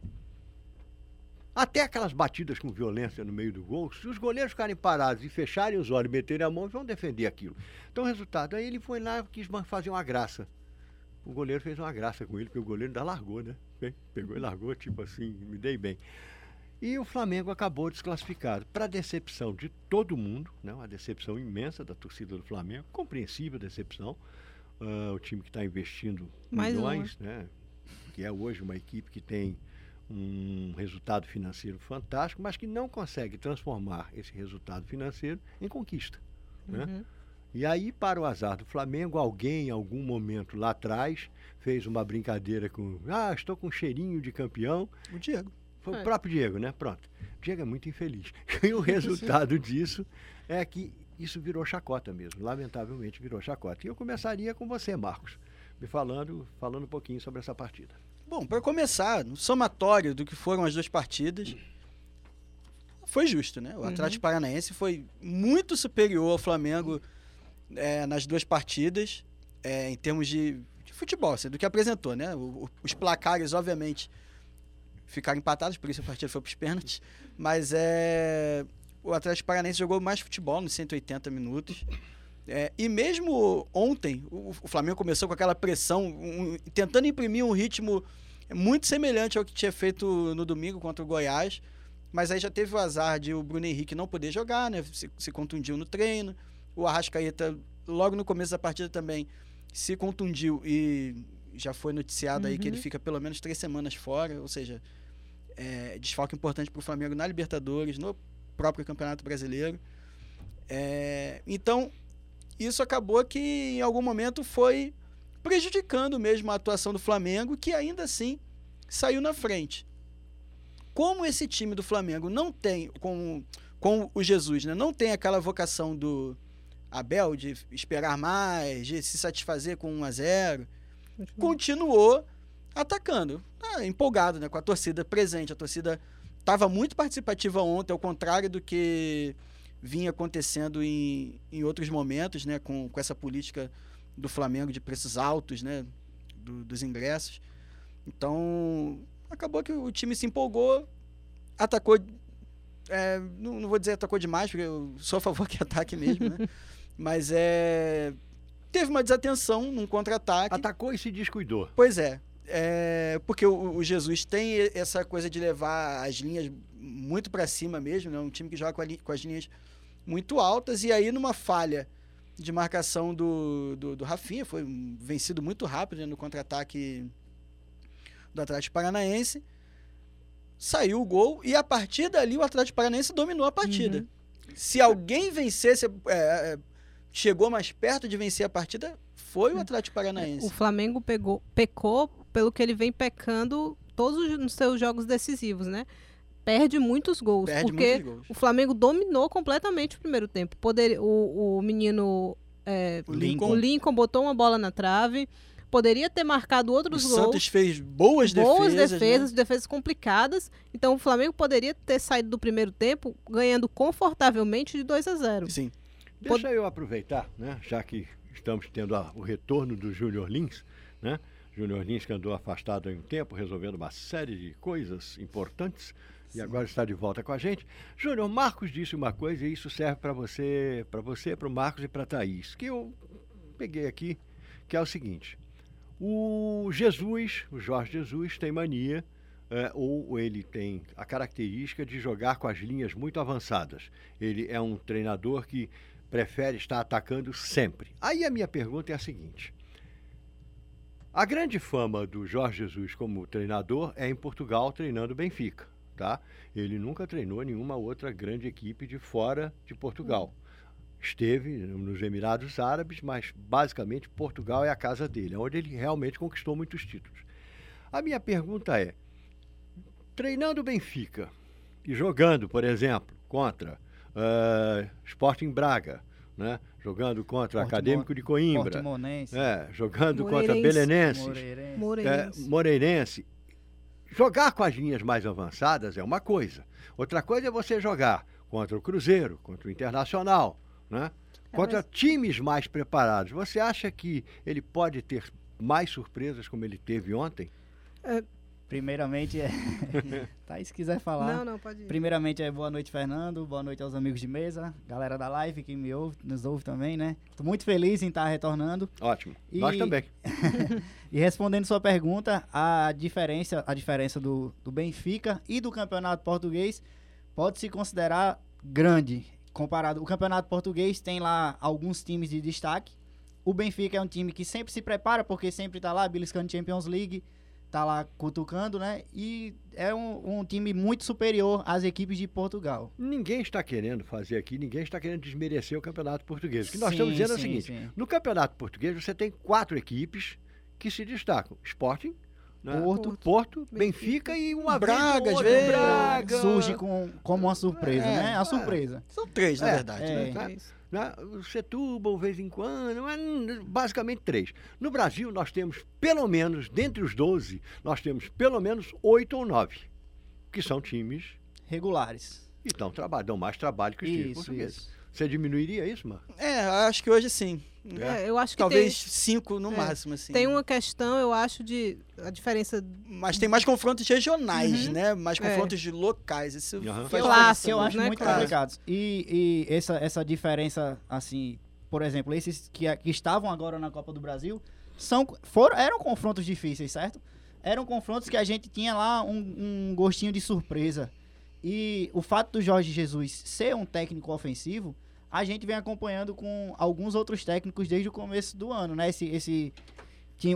S3: Até aquelas batidas com violência no meio do gol, se os goleiros ficarem parados e fecharem os olhos, meterem a mão, vão defender aquilo. Então, o resultado, aí ele foi lá e quis fazer uma graça o goleiro fez uma graça com ele, porque o goleiro ainda largou, né? Pegou e largou, tipo assim, me dei bem. E o Flamengo acabou desclassificado. Para decepção de todo mundo, né? uma decepção imensa da torcida do Flamengo, compreensível decepção. Uh, o time que está investindo Mais milhões, uma. né? que é hoje uma equipe que tem um resultado financeiro fantástico, mas que não consegue transformar esse resultado financeiro em conquista. Né? Uhum. Né? E aí, para o azar do Flamengo, alguém em algum momento lá atrás fez uma brincadeira com. Ah, estou com um cheirinho de campeão.
S5: O Diego.
S3: Foi é. o próprio Diego, né? Pronto. O Diego é muito infeliz. E o resultado disso é que isso virou chacota mesmo. Lamentavelmente virou chacota. E eu começaria com você, Marcos, me falando, falando um pouquinho sobre essa partida.
S5: Bom, para começar, no somatório do que foram as duas partidas, foi justo, né? O Atlético uhum. Paranaense foi muito superior ao Flamengo. Uhum é, nas duas partidas, é, em termos de, de futebol, assim, do que apresentou, né? O, os placares, obviamente, ficaram empatados, por isso a partida foi para os pênaltis, mas é, o Atlético Paranense jogou mais futebol nos 180 minutos. É, e mesmo ontem, o, o, Flamengo começou com aquela pressão, um, tentando imprimir um ritmo muito semelhante ao que tinha feito no domingo contra o Goiás. Mas aí já teve o azar de o Bruno Henrique não poder jogar, né? Se, se contundiu no treino. O Arrascaeta, logo no começo da partida também, se contundiu e já foi noticiado uhum. aí que ele uhum. fica pelo menos três semanas fora, ou seja, é, desfalque importante para o Flamengo na Libertadores, no próprio Campeonato Brasileiro. É, então, isso acabou que em algum momento foi prejudicando mesmo a atuação do Flamengo, que ainda assim saiu na frente. Como esse time do Flamengo não tem, com, com o Jesus, né, não tem aquela vocação do, Abel de esperar mais, de se satisfazer com 1 a 0 continuou atacando, ah, empolgado né, com a torcida presente. A torcida estava muito participativa ontem, ao contrário do que vinha acontecendo em, em outros momentos, né, com, com essa política do Flamengo de preços altos né, do, dos ingressos. Então, acabou que o time se empolgou, atacou. É, não, não, vou dizer atacou demais, porque eu sou a favor que ataque mesmo, né? Mas é. Teve uma desatenção num contra-ataque.
S3: Atacou e se descuidou.
S5: Pois é. é porque o, o, Jesus tem essa coisa de levar as linhas muito para cima mesmo, né? Um time que joga com, a, com, as linhas muito altas. E aí, numa falha de marcação do, do, do Rafinha, foi vencido muito rápido né? no contra-ataque do Atlético Paranaense. Saiu o gol e a partir dali o Atlético Paranaense dominou a partida. Uhum. Se alguém vencesse, é, é chegou mais perto de vencer a partida foi o Atlético Paranaense.
S4: O Flamengo pegou, pecou pelo que ele vem pecando todos os seus jogos decisivos, né? perde muitos gols.
S5: Perde
S4: porque
S5: muitos gols.
S4: o Flamengo dominou completamente o primeiro tempo. Poder, o, o menino. é,
S5: O Lincoln.
S4: o Lincoln botou uma bola na trave. Poderia ter marcado
S5: O
S4: outros gols.
S5: Santos fez boas,
S4: boas
S5: defesas.
S4: defesas,
S5: né?
S4: defesas complicadas. Então o Flamengo poderia ter saído do primeiro tempo ganhando confortavelmente de 2 a 0.
S5: Sim.
S3: Deixa eu aproveitar, né? Já que estamos tendo a- o retorno do Júnior Lins, né? Júnior Lins que andou afastado há um tempo, resolvendo uma série de coisas importantes e agora está de volta com a gente. Júnior, Marcos disse uma coisa e isso serve para você, para você, para o Marcos e para a Thaís, que eu peguei aqui, que é o seguinte. O Jesus, o Jorge Jesus, tem mania, é, ou ele tem a característica de jogar com as linhas muito avançadas. Ele é um treinador que prefere estar atacando sempre. Aí a minha pergunta é a seguinte: a grande fama do Jorge Jesus como treinador é em Portugal treinando Benfica, tá? Ele nunca treinou nenhuma outra grande equipe de fora de Portugal. Esteve nos Emirados Árabes, mas basicamente Portugal é a casa dele, é onde ele realmente conquistou muitos títulos. A minha pergunta é: treinando Benfica e jogando, por exemplo, contra uh, Sporting Braga, né? jogando contra
S8: Portimo-
S3: Acadêmico de Coimbra,
S8: Portimonense,
S3: é, jogando contra
S4: Moreirense.
S3: Belenenses,
S8: Moreirense.
S3: é,
S4: Moreirense.
S3: Moreirense. Jogar com as linhas mais avançadas é uma coisa. Outra coisa é você jogar contra o Cruzeiro, contra o Internacional, né?
S4: É,
S3: contra
S4: mas-
S3: times mais preparados. Você acha que ele pode ter mais surpresas como ele teve ontem?
S8: Primeiramente, é... tá, se quiser falar.
S4: Não, não, pode ir.
S8: Primeiramente, é boa noite, Fernando. Boa noite aos amigos de mesa, galera da live que me ouve, nos ouve também, né? Tô muito feliz em estar retornando.
S3: Ótimo.
S8: E-
S3: Nós também.
S8: E respondendo sua pergunta, a diferença, a diferença do, do Benfica e do Campeonato Português pode se considerar grande. Comparado, o Campeonato Português tem lá alguns times de destaque. O Benfica é um time que sempre se prepara, porque sempre tá lá beliscando Champions League, tá lá cutucando, né? E é um, um time muito superior às equipes de Portugal.
S3: Ninguém está querendo fazer aqui, ninguém está querendo desmerecer o Campeonato Português. O que nós
S8: Sim,
S3: estamos dizendo é o
S8: sim,
S3: seguinte:
S8: sim.
S3: no Campeonato Português você tem quatro equipes que se destacam: Sporting, né?
S8: Porto,
S3: Porto, Benfica e uma
S5: Braga,
S3: vez
S5: às vezes.
S3: Braga.
S8: surge com, como uma surpresa,
S5: É,
S8: né? A
S3: é.
S8: surpresa.
S5: São três, na
S3: É,
S5: verdade.
S8: é.
S5: né?
S3: Né? Setúbal, de vez em quando, mas hum, basicamente três. No Brasil, nós temos pelo menos, dentre os 12, nós temos pelo menos oito ou nove, que são times
S8: Regulares.
S3: que dão, trabalho, dão mais trabalho que os times
S8: Isso,
S3: portugueses.
S8: isso.
S3: Você diminuiria isso, Marco?
S5: É, acho que hoje sim.
S4: É, eu acho que
S5: Talvez
S4: tem,
S5: cinco no
S4: é,
S5: máximo, assim.
S4: tem uma questão, eu acho, de a diferença
S5: Mas tem mais confrontos regionais,
S4: Uhum.
S5: né? Mais
S4: É.
S5: confrontos de locais. Isso
S3: Aham.
S5: faz
S8: acho, que eu acho
S4: né,
S8: muito
S4: clássicos.
S8: complicados. E, e essa, essa diferença, assim, por exemplo, esses que, que estavam agora na Copa do Brasil, são, foram, eram confrontos difíceis, certo? Eram confrontos que a gente tinha lá um, um gostinho de surpresa. E o fato do Jorge Jesus ser um técnico ofensivo, a gente vem acompanhando com alguns outros técnicos desde o começo do ano, né? Esse, esse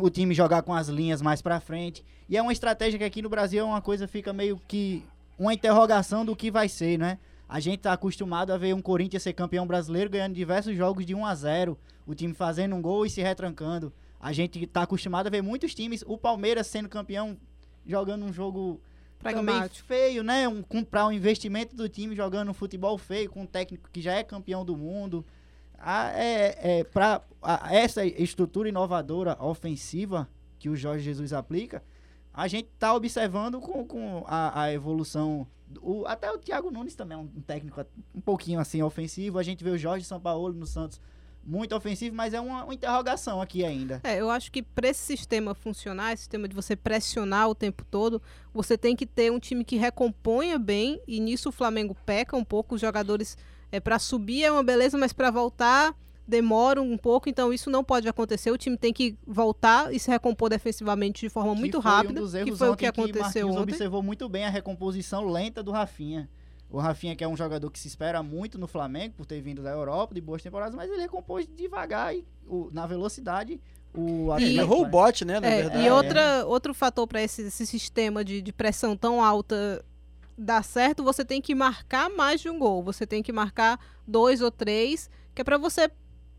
S8: o time jogar com as linhas mais pra frente. E é uma estratégia que aqui no Brasil é uma coisa fica meio que uma interrogação do que vai ser, né? A gente tá acostumado a ver um Corinthians ser campeão brasileiro ganhando diversos jogos de 1 a 0, o time fazendo um gol e se retrancando. A gente tá acostumado a ver muitos times, o Palmeiras sendo campeão jogando um jogo também
S4: pragmática.
S8: feio, né? Um, comprar um investimento do time jogando um futebol feio com um técnico que já é campeão do mundo. Ah, é, é, pra, a- essa estrutura inovadora ofensiva que o Jorge Jesus aplica, a gente tá observando com, com a, a evolução. O, até o Thiago Nunes também é um técnico um pouquinho assim ofensivo. A gente vê o Jorge Sampaoli no Santos muito ofensivo, mas é uma, uma interrogação aqui ainda.
S4: É, eu acho que para esse sistema funcionar, esse sistema de você pressionar o tempo todo, você tem que ter um time que recomponha bem, e nisso o Flamengo peca um pouco. Os jogadores, é, para subir é uma beleza, mas para voltar demoram um pouco, então isso não pode acontecer. O time tem que voltar e se recompor defensivamente de forma
S8: Que
S4: muito rápida,
S8: um
S4: que foi o que aconteceu
S8: Marquinhos
S4: ontem.
S8: observou muito bem a recomposição lenta do Rafinha. O Rafinha, que é um jogador que se espera muito no Flamengo, por ter vindo da Europa, de boas temporadas, mas ele recompôs devagar e o- na velocidade. O
S5: Ele
S8: atleta,
S5: errou o
S8: né?
S5: bote, né? Na
S4: É,
S5: verdade.
S4: e outra, outro fator para esse, esse sistema de, de pressão tão alta dar certo, você tem que marcar mais de um gol. Você tem que marcar dois ou três, que é para você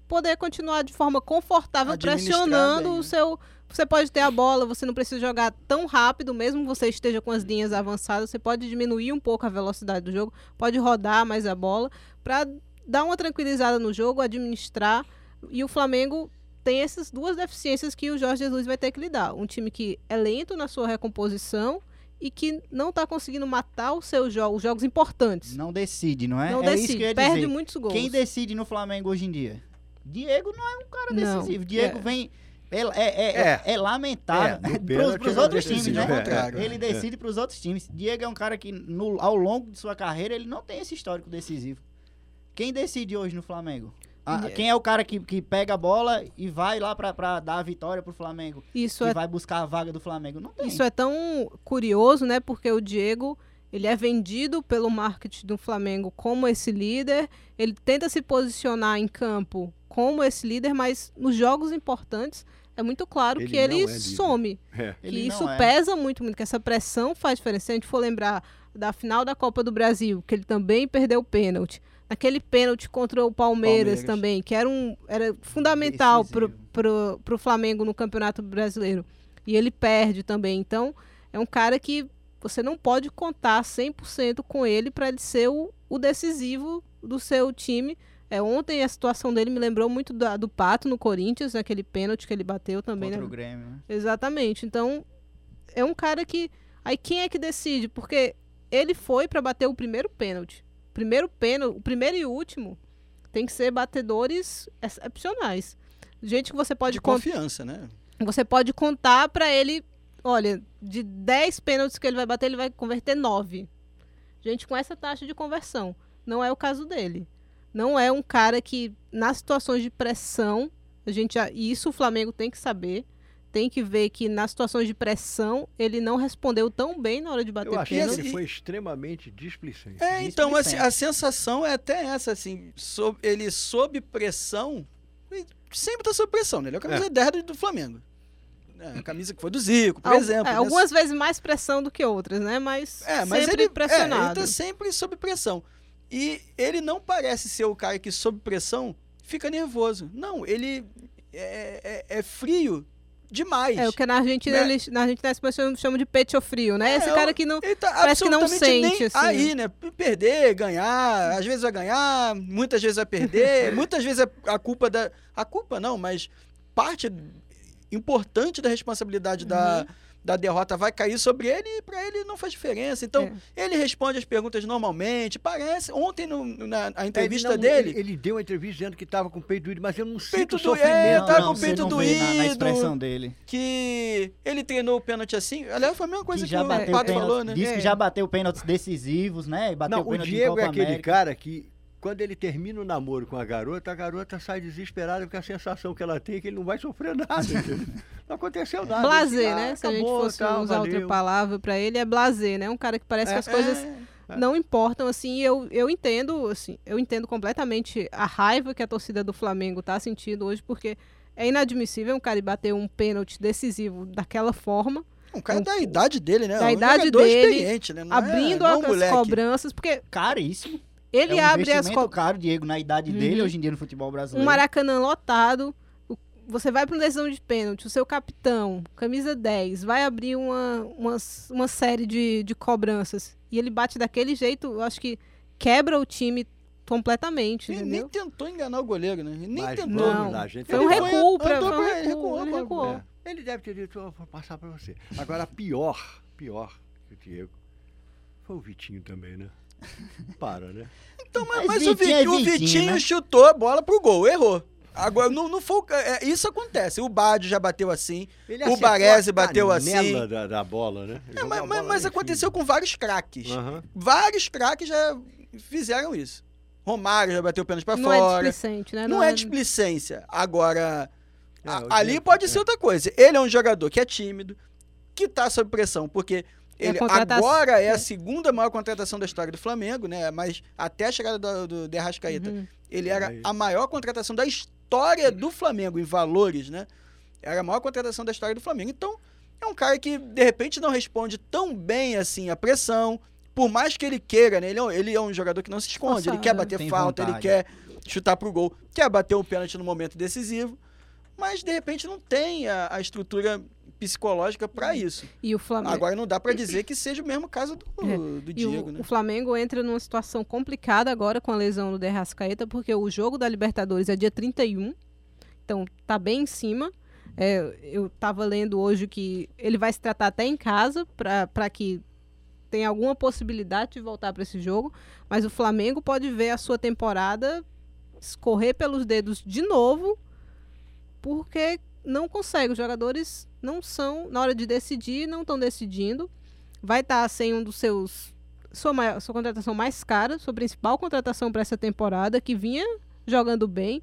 S4: poder continuar de forma confortável pressionando
S5: bem,
S4: o
S5: né?
S4: seu, você pode ter a bola, você não precisa jogar tão rápido, mesmo você esteja com as linhas avançadas, você pode diminuir um pouco a velocidade do jogo, pode rodar mais a bola para dar uma tranquilizada no jogo, administrar. E o Flamengo tem essas duas deficiências que o Jorge Jesus vai ter que lidar. Um time que é lento na sua recomposição e que não está conseguindo matar os seus jogos, os jogos importantes.
S8: Não decide, não é?
S4: Não
S8: é
S4: decide,
S8: que
S4: perde
S8: dizer.
S4: muitos gols.
S8: Quem decide no Flamengo hoje em dia? Diego não é um cara
S4: Não,
S8: decisivo. Diego
S4: é.
S8: vem. É, é, é,
S3: É.
S8: é lamentável.
S3: É,
S8: pros,
S3: pênalti
S8: pros
S3: ele
S8: outros
S3: decide,
S8: times,
S3: é,
S8: né?
S3: é.
S8: Ele decide pros outros times. Diego é um cara que, no- ao longo de sua carreira, ele não tem esse histórico decisivo. Quem decide hoje no Flamengo?
S4: É.
S8: quem é o cara que, que pega a bola e vai lá pra, pra dar a vitória pro Flamengo?
S4: Isso é
S8: vai buscar a vaga do Flamengo? Não tem.
S4: Isso é tão curioso, né? Porque o Diego, ele é vendido pelo marketing do Flamengo como esse líder. Ele tenta se posicionar em campo como esse líder, mas nos jogos importantes é muito claro
S3: Ele
S4: que ele
S3: é
S4: some.
S3: É.
S8: Ele
S4: que
S8: não
S4: isso
S8: é.
S4: pesa muito, muito, que essa pressão faz diferença. Se a gente for lembrar da final da Copa do Brasil, que ele também perdeu o pênalti. Naquele pênalti contra o Palmeiras,
S5: Palmeiras.
S4: também, que era, um, era fundamental pro, pro Flamengo no Campeonato Brasileiro. E ele perde também. Então, é um cara que você não pode contar 100% com ele para ele ser o, o decisivo do seu time. É, ontem a situação dele me lembrou muito da- do Pato no Corinthians, aquele pênalti que ele bateu também.
S8: Contra
S4: né?
S8: o Grêmio, né?
S4: Exatamente. Então, é um cara que. Aí quem é que decide? Porque ele foi para bater o primeiro pênalti. Primeiro pênalti, o primeiro e o último tem que ser batedores excepcionais. Gente que você pode
S5: De
S4: contar.
S5: confiança, né?
S4: Você pode contar para ele, olha, de 10 pênaltis que ele vai bater, ele vai converter 9. Gente com essa taxa de conversão. Não é o caso dele. Não é um cara que, nas situações de pressão, a gente já, e isso o Flamengo tem que saber. Tem que ver que nas situações de pressão ele não respondeu tão bem na hora de bater
S3: Eu achei que
S4: pênalti.
S3: ele foi extremamente displicente.
S5: É, então a,
S8: Displicente.
S5: a sensação é até essa, assim, sob- ele sob pressão, ele sempre tá sob pressão, né? Ele é o camisa 10 do, do Flamengo. É, a camisa que foi do Zico, por
S4: Al-
S5: exemplo.
S4: é,
S5: né?
S4: algumas vezes mais pressão do que outras, né? Mas,
S5: É, mas
S4: sempre
S5: ele,
S4: pressionado.
S5: É, ele tá sempre sob pressão. E ele não parece ser o cara que, sob pressão, fica nervoso. Não, ele é, é- é frio demais.
S4: É, o que na Argentina,
S5: Né?
S4: eles, na Argentina as pessoas chamam de pecho frio, né?
S5: É,
S4: Esse
S5: eu-
S4: cara que não.
S5: Ele tá
S4: Parece que não sente, assim,
S5: aí, né? Perder, ganhar, às vezes vai ganhar, muitas vezes vai perder, muitas vezes a, a culpa da... A culpa não, mas parte importante da responsabilidade
S4: Uhum.
S5: da, da derrota vai cair sobre ele e pra ele não faz diferença. Então,
S4: É.
S5: ele responde as perguntas normalmente, parece... Ontem, no- na a
S3: Ele
S5: entrevista
S3: não-
S5: dele...
S3: Ele, ele deu uma entrevista dizendo que estava com o peito doído, mas eu não
S5: Peito doído,
S3: sofrimento.
S5: é, tá com o peito
S8: não vê na, na
S5: doído.
S8: expressão dele.
S5: que ele treinou o pênalti assim. Aliás, foi a mesma coisa
S8: que
S5: que,
S8: já
S5: o
S8: bateu
S5: Pato falou, né?
S8: Diz
S5: É.
S8: que já bateu pênaltis decisivos, né? E bateu
S3: Não, o Diego
S8: Copa
S3: é aquele
S8: América.
S3: cara que, quando ele termina o namoro com a garota, a garota sai desesperada porque a sensação que ela tem é que ele não vai sofrer nada. não aconteceu nada.
S4: Blazer,
S3: Ah,
S4: né? Se a gente fosse
S3: tá,
S4: usar outra
S3: valeu.
S4: palavra pra ele, é blazer, né? Um cara que parece que as
S5: É,
S4: coisas
S5: é.
S4: não importam, assim. e Eu, eu entendo, assim, eu entendo completamente a raiva que a torcida do Flamengo tá sentindo hoje, porque é inadmissível um cara ir bater um pênalti decisivo daquela forma,
S5: Um cara da idade dele, né?
S4: da
S5: um
S4: idade dele,
S5: experiente, né? Não é-
S4: abrindo
S5: é um
S4: as
S5: moleque.
S4: cobranças, porque
S8: Caríssimo.
S4: Ele
S8: é um
S4: abre as cobranças.
S8: caro, Diego, na idade dele,
S4: Uhum.
S8: hoje em dia no futebol
S4: um
S8: brasileiro.
S4: Maracanã lotado. Você vai para uma decisão de pênalti, o seu capitão, camisa 10, vai abrir uma, uma, uma série de, de cobranças e ele bate daquele jeito, eu acho que quebra o time completamente,
S5: Ele nem
S4: entendeu?
S5: tentou enganar o goleiro, né? Ele nem
S3: Mas
S5: tentou.
S4: Não,
S3: lá, gente.
S4: Foi um recuo, foi um
S5: pra- ele
S4: recuo,
S5: recuou
S4: ele recuou.
S3: É, Ele deve ter dito, "Eu vou passar pra você. Agora, pior, pior que o Diego, foi o Vitinho também, né? Para, né?
S5: Então, mas,
S8: Mas
S5: mas o,
S8: Vitinho
S5: Vi-
S8: é
S5: o
S8: Vitinho,
S5: Vitinho
S8: né?
S5: chutou a bola pro gol, errou. Agora, não, não foi. o é, isso acontece. O Badio já bateu assim.
S3: Ele
S5: O Baresi bateu assim.
S3: Da, da bola, né? Ele
S5: É, mas
S3: bola
S5: mas aconteceu com vários craques.
S3: Aham.
S5: Vários craques já fizeram isso. Romário já bateu pênalti pra
S4: Não é
S5: fora.
S4: displicente, né?
S5: não é displicência. Agora,
S3: É,
S5: a-
S3: o
S5: ali pode
S3: é.
S5: ser outra coisa. Ele é um jogador que é tímido, que tá sob pressão, porque
S4: É
S5: ele
S4: contratação-
S5: agora é
S4: é.
S5: a segunda maior contratação da história do Flamengo, né? Mas até a chegada do, do De Arrascaeta,
S4: Uhum.
S5: ele era
S3: Aí.
S5: a maior contratação da história do Flamengo em valores, né? Era a maior contratação da história do Flamengo. Então, é um cara que de repente não responde tão bem assim à pressão, por mais que ele queira, né? Ele é, um- ele é um jogador que não se esconde, ele
S4: Forçado.
S5: quer bater falta, ele
S8: vontade.
S5: quer chutar pro gol, quer bater um pênalti no momento decisivo, mas de repente não tem a, a estrutura psicológica para isso.
S4: E o Flamengo.
S5: Agora não dá para dizer que seja o mesmo caso do,
S4: É.
S5: do Diego,
S4: o,
S5: né?
S4: o Flamengo entra numa situação complicada agora com a lesão do Derrascaeta, porque o jogo da Libertadores é dia 31, então tá bem em cima. É, eu tava lendo hoje que ele vai se tratar até em casa para que tenha alguma possibilidade de voltar para esse jogo, mas o Flamengo pode ver a sua temporada escorrer pelos dedos de novo, porque não consegue. Os jogadores não são, na hora de decidir, não estão decidindo. Vai estar sem um dos seus. Sua, maior- sua contratação mais cara, sua principal contratação para essa temporada, que vinha jogando bem.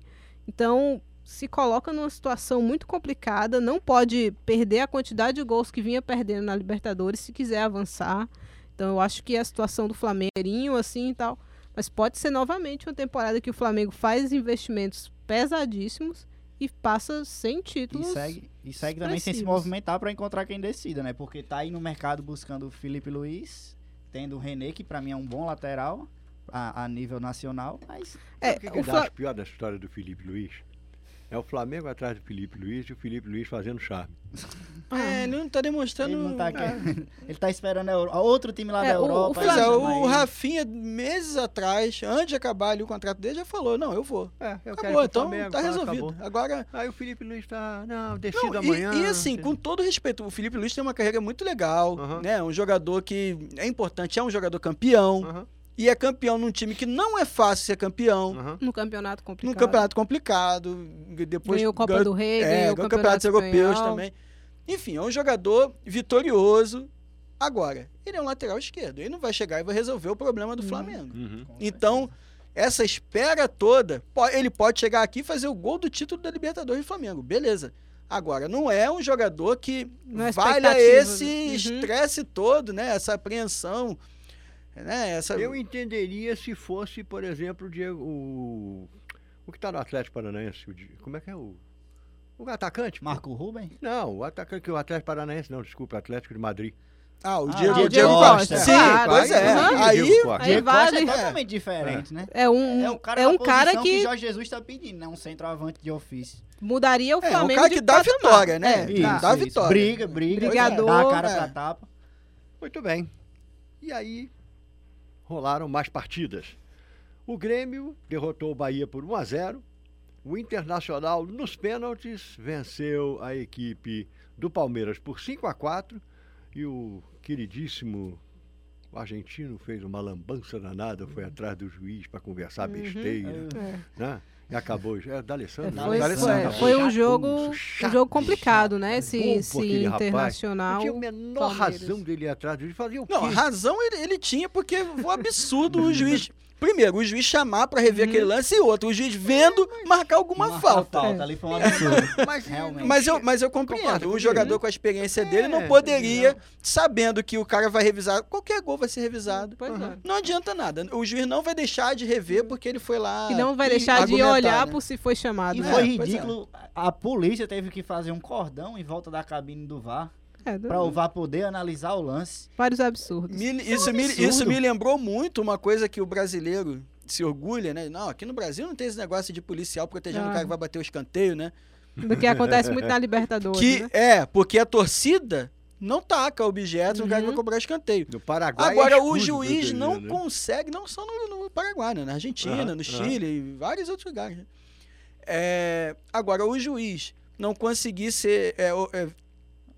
S4: Então, se coloca numa situação muito complicada, não pode perder a quantidade de gols que vinha perdendo na Libertadores se quiser avançar. Então, eu acho que a situação do Flamengo, assim e tal. Mas pode ser novamente uma temporada que o Flamengo faz investimentos pesadíssimos e passa sem
S8: E
S4: títulos.
S8: segue, e segue também sem se movimentar pra encontrar quem decida, né? Porque tá aí no mercado buscando o Felipe Luiz, tendo o René, que pra mim é um bom lateral a, a nível nacional, mas
S4: É,
S3: o que, que
S4: o
S3: eu acho pior da história do Felipe Luiz? É o Flamengo atrás do Felipe Luiz e o Felipe Luiz fazendo charme.
S5: É, ele não tá demonstrando.
S8: ele não tá
S5: é.
S8: aqui. ele tá esperando a Euro- outro time lá
S4: É,
S8: da
S4: o- o
S8: Europa.
S5: Pois é, o. Rafinha, meses atrás, antes de acabar ali o contrato dele, já falou: Não, eu vou.
S3: É, eu
S5: Acabou, então tá resolvido.
S3: Acabou.
S5: Agora.
S3: Aí o Felipe Luiz tá. Não,
S5: Não,
S3: decida
S5: e,
S3: amanhã.
S5: e assim, com todo respeito, o Felipe Luiz tem uma carreira muito legal, né? Um jogador que é importante, é um jogador campeão. E é campeão num time que não é fácil ser campeão.
S3: aham.
S4: no campeonato complicado.
S5: Num campeonato complicado. Depois
S4: Ganhou Copa
S5: ganhou-
S4: do Rei,
S5: é,
S4: ganhou
S5: ganhou
S4: campeonatos
S5: europeus
S4: espanhol.
S5: também. Enfim, é um jogador vitorioso. Agora, ele é um lateral esquerdo. Ele não vai chegar e vai resolver o problema do Flamengo.
S3: Uhum.
S5: Então, essa espera toda, ele pode chegar aqui e fazer o gol do título da Libertadores do Flamengo. Beleza. Agora, não é um jogador que
S4: Não é
S5: valha esse
S4: né? Uhum.
S5: estresse todo, né? Essa apreensão. Né? Essa...
S3: Eu entenderia se fosse, por exemplo, o Diego. O, o que tá no Atlético Paranaense? o como é que é o. O atacante?
S8: Marco Ruben?
S3: Não, o atacante que o Atlético Paranaense, não, desculpa, o Atlético de Madrid.
S5: Ah, o
S8: Ah,
S5: Diego,
S8: o
S5: o
S8: Diego
S5: Diego
S8: Costa.
S5: Costa. Sim,
S4: Claro,
S5: pois é.
S4: aham.
S5: Aí,
S3: Diego Costa.
S4: Aí vale.
S8: é totalmente diferente, né?
S4: É um,
S8: É um cara,
S4: é um cara
S8: posição
S4: que,
S8: Jorge Jesus tá pedindo, né? Um centroavante de ofício.
S4: mudaria o
S5: É, um
S4: Flamengo
S5: cara
S4: de
S5: que dá
S4: patamar.
S5: vitória, né?
S4: É,
S5: Isso.
S4: dá.
S5: dá vitória.
S8: Briga, briga.
S4: Brigador,
S8: Dá a cara
S5: é.
S8: pra tapa.
S3: Muito bem. E aí rolaram mais partidas. O Grêmio derrotou o Bahia por 1 a 0. O Internacional nos pênaltis venceu a equipe do Palmeiras por 5 a 4 e o queridíssimo argentino fez uma lambança danada, foi atrás do juiz para conversar besteira,
S4: É.
S3: né? E acabou, é da Alessandro,
S8: É,
S4: Foi,
S8: da
S4: foi,
S8: Alessandro.
S4: foi um
S3: Chato,
S4: jogo, um
S3: chato,
S4: jogo complicado,
S3: chato,
S4: né? Esse, esse
S3: rapaz.
S4: internacional.
S3: Não tinha a menor
S4: Palmeiras.
S3: razão dele ir atrás do juiz, fazia o quê?
S5: Não, a razão ele, ele tinha porque foi um absurdo o juiz. Primeiro, o juiz chamar pra rever aquele lance e outro, o juiz vendo marcar alguma
S8: Uma
S5: falta.
S8: falta ali foi um absurdo.
S3: Mas.
S5: Mas eu, mas eu compreendo. O jogador com a experiência dele não
S3: É,
S5: poderia, sabendo que o cara vai revisar, qualquer gol vai ser revisado.
S4: Pois é.
S5: Não adianta nada. O juiz não vai deixar de rever porque ele foi lá.
S4: E não vai deixar de olhar
S5: né?
S4: por se foi chamado.
S8: E
S4: né?
S8: foi
S5: é.
S8: ridículo. A polícia teve que fazer um cordão em volta da cabine do VAR
S4: É,
S8: pra o VAR poder analisar o lance.
S4: Vários absurdos.
S5: Me- isso, me,
S8: absurdo.
S5: isso me lembrou muito uma coisa que o brasileiro se orgulha, né? Não, aqui no Brasil não tem esse negócio de policial protegendo
S4: Ah.
S5: o cara que vai bater o escanteio, né?
S4: Do que acontece muito na Libertadores.
S5: Que
S4: né?
S5: é, porque a torcida não taca objetos no cara que
S4: Uhum.
S5: vai cobrar escanteio.
S3: No Paraguai.
S5: Agora,
S3: é
S5: o juiz
S3: protegido,
S5: não
S3: né?
S5: consegue, não só no, no Paraguai, né? na Argentina, no. Chile e vários outros lugares. né? É, agora, o juiz não conseguir ser, é, o- é,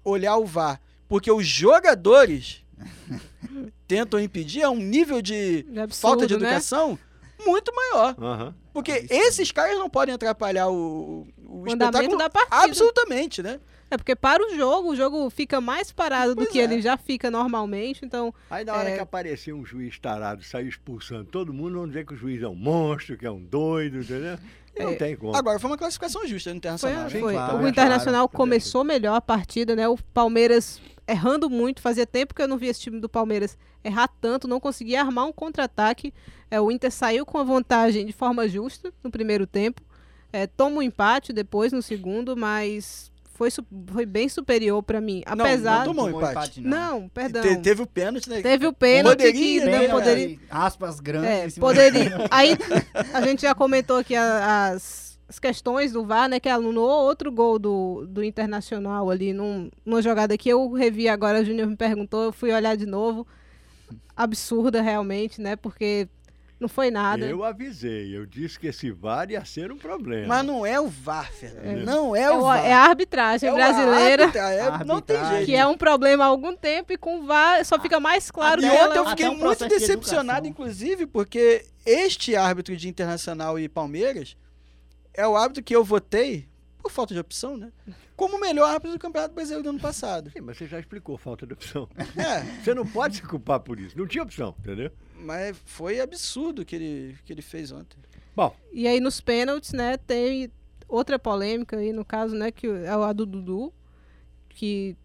S5: olhar o VAR, porque os jogadores tentam impedir, é um nível de
S4: É absurdo,
S5: falta de
S4: né?
S5: educação muito maior.
S3: Aham.
S5: Porque esses caras não podem atrapalhar o, o,
S4: O andamento
S5: espetáculo
S4: da partida.
S5: absolutamente, né?
S4: É porque para o jogo, o jogo fica mais parado do
S5: Pois
S4: que
S5: é.
S4: ele já fica normalmente. Então,
S3: Aí na hora
S4: É.
S3: que aparecer um juiz tarado e sair expulsando todo mundo, vão dizer que o juiz é um monstro, que é um doido, entendeu? Não
S4: É.
S3: tem como.
S5: Agora, foi uma classificação justa no
S4: foi,
S5: Internacional. Né?
S4: foi.
S3: claro,
S4: o
S3: é
S4: Internacional
S3: claro.
S4: começou melhor a partida, né? O Palmeiras errando muito. Fazia tempo que eu não via esse time do Palmeiras errar tanto, não conseguia armar um contra-ataque. É, o Inter saiu com a vantagem de forma justa no primeiro tempo. É, toma um empate depois no segundo, mas foi, foi bem superior para mim.
S5: Não,
S4: Apesar.
S5: não tomou empate.
S4: Não, perdão.
S5: Te- teve o pênalti, né?
S4: Teve o pênalti
S5: Poderia,
S4: que
S5: né?
S4: não
S8: Pênalti,
S4: poderia.
S8: Aspas grandes.
S4: É, poderia. Aí a gente já comentou aqui a- as as questões do VAR, né, que anulou outro gol do, do Internacional ali num, numa jogada que eu revi agora, o Júnior me perguntou, eu fui olhar de novo. Absurda realmente, né? Porque não foi nada.
S3: Eu avisei, eu disse que esse VAR ia ser um problema.
S5: Mas não é o VAR, Fernando.
S3: É.
S5: Não é
S4: É,
S5: o
S4: o-
S5: VAR.
S4: é a arbitragem
S5: É
S4: brasileira,
S5: árbitro, é- não tem
S8: Arbitragem.
S5: jeito.
S4: que é um problema há algum tempo, e com o VAR só fica mais claro
S5: E
S4: que
S5: ontem eu fiquei
S8: um
S5: muito
S8: de
S5: decepcionado,
S8: educação.
S5: inclusive, porque este árbitro de Internacional e Palmeiras é o árbitro que eu votei, por falta de opção, né? Como o melhor árbitro do Campeonato Brasileiro do ano passado.
S3: Sim, mas você já explicou falta de opção.
S5: É,
S3: Você não pode se culpar por isso. Não tinha opção, entendeu?
S5: Mas foi absurdo o que ele, que ele fez ontem.
S3: Bom,
S4: E aí nos pênaltis, né, tem outra polêmica aí, no caso, né, que é a do Dudu, que